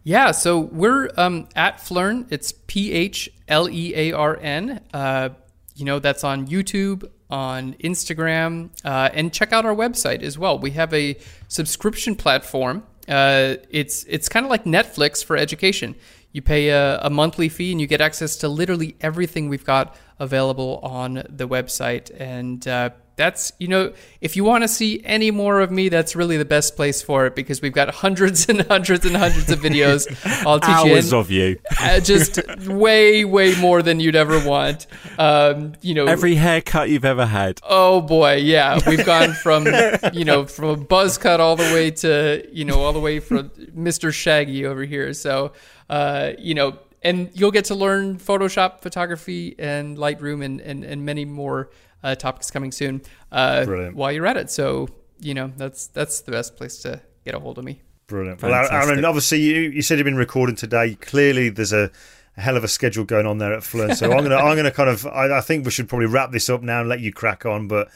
Speaker 1: Yeah, so we're um, at Phlearn. It's P H L E A R N. Uh, you know, that's on YouTube, on Instagram, uh, and check out our website as well. We have a subscription platform. Uh, it's it's kind of like Netflix for education. You pay a, a, monthly fee and you get access to literally everything we've got available on the website. And uh, that's you know if you want to see any more of me that's really the best place for it because we've got <laughs> hundreds and hundreds and hundreds of videos <laughs>
Speaker 3: i'll teach Hours you of you.
Speaker 1: uh, just way way more than you'd ever want. Um, you know
Speaker 3: every haircut you've ever had.
Speaker 1: Oh boy yeah. We've gone from you know from a buzz cut all the way to you know all the way from mr shaggy over here. So uh, you know and you'll get to learn Photoshop, photography, and Lightroom, and, and, and many more uh, topics coming soon uh, while you're at it. So you know that's that's the best place to get a hold of me.
Speaker 4: Brilliant. Fantastic. Well, Aaron, obviously you, you said you've been recording today. Clearly, there's a, a hell of a schedule going on there at Phlearn. So I'm gonna I'm gonna kind of I, I, think we should probably wrap this up now and let you crack on. But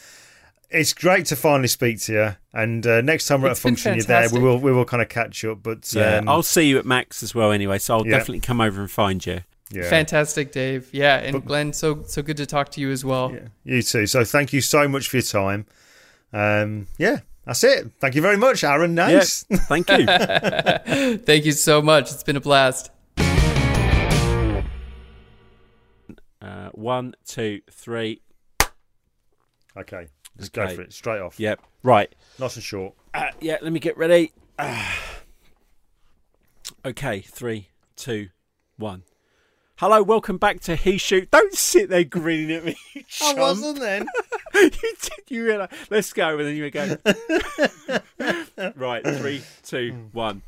Speaker 4: it's great to finally speak to you. And uh, next time we're it's at a function, you're there. We will we will kind of catch up. But
Speaker 3: yeah, um, I'll see you at Max as well anyway. So I'll yeah. definitely come over and find you.
Speaker 1: Yeah. Fantastic, Dave. Yeah, and but, Glyn, so so good to talk to you as well.
Speaker 4: Yeah, you too. So thank you so much for your time. Um, yeah, that's it. Thank you very much, Aaron. Nice.
Speaker 3: Yep. Thank you. <laughs>
Speaker 1: thank you so much. It's been a blast.
Speaker 3: Uh, one, two, three.
Speaker 4: Okay, let's okay. go for it. Straight off.
Speaker 3: Yep. Right.
Speaker 4: Nice and short.
Speaker 3: Uh, yeah, let me get ready. Uh, <sighs> okay, three, two, one. Hello, welcome back to He Shoot. Don't sit there grinning at me. <laughs>
Speaker 4: I wasn't then. <laughs>
Speaker 3: you did. You realise? Let's go, and then you go. <laughs> right, three, two, one.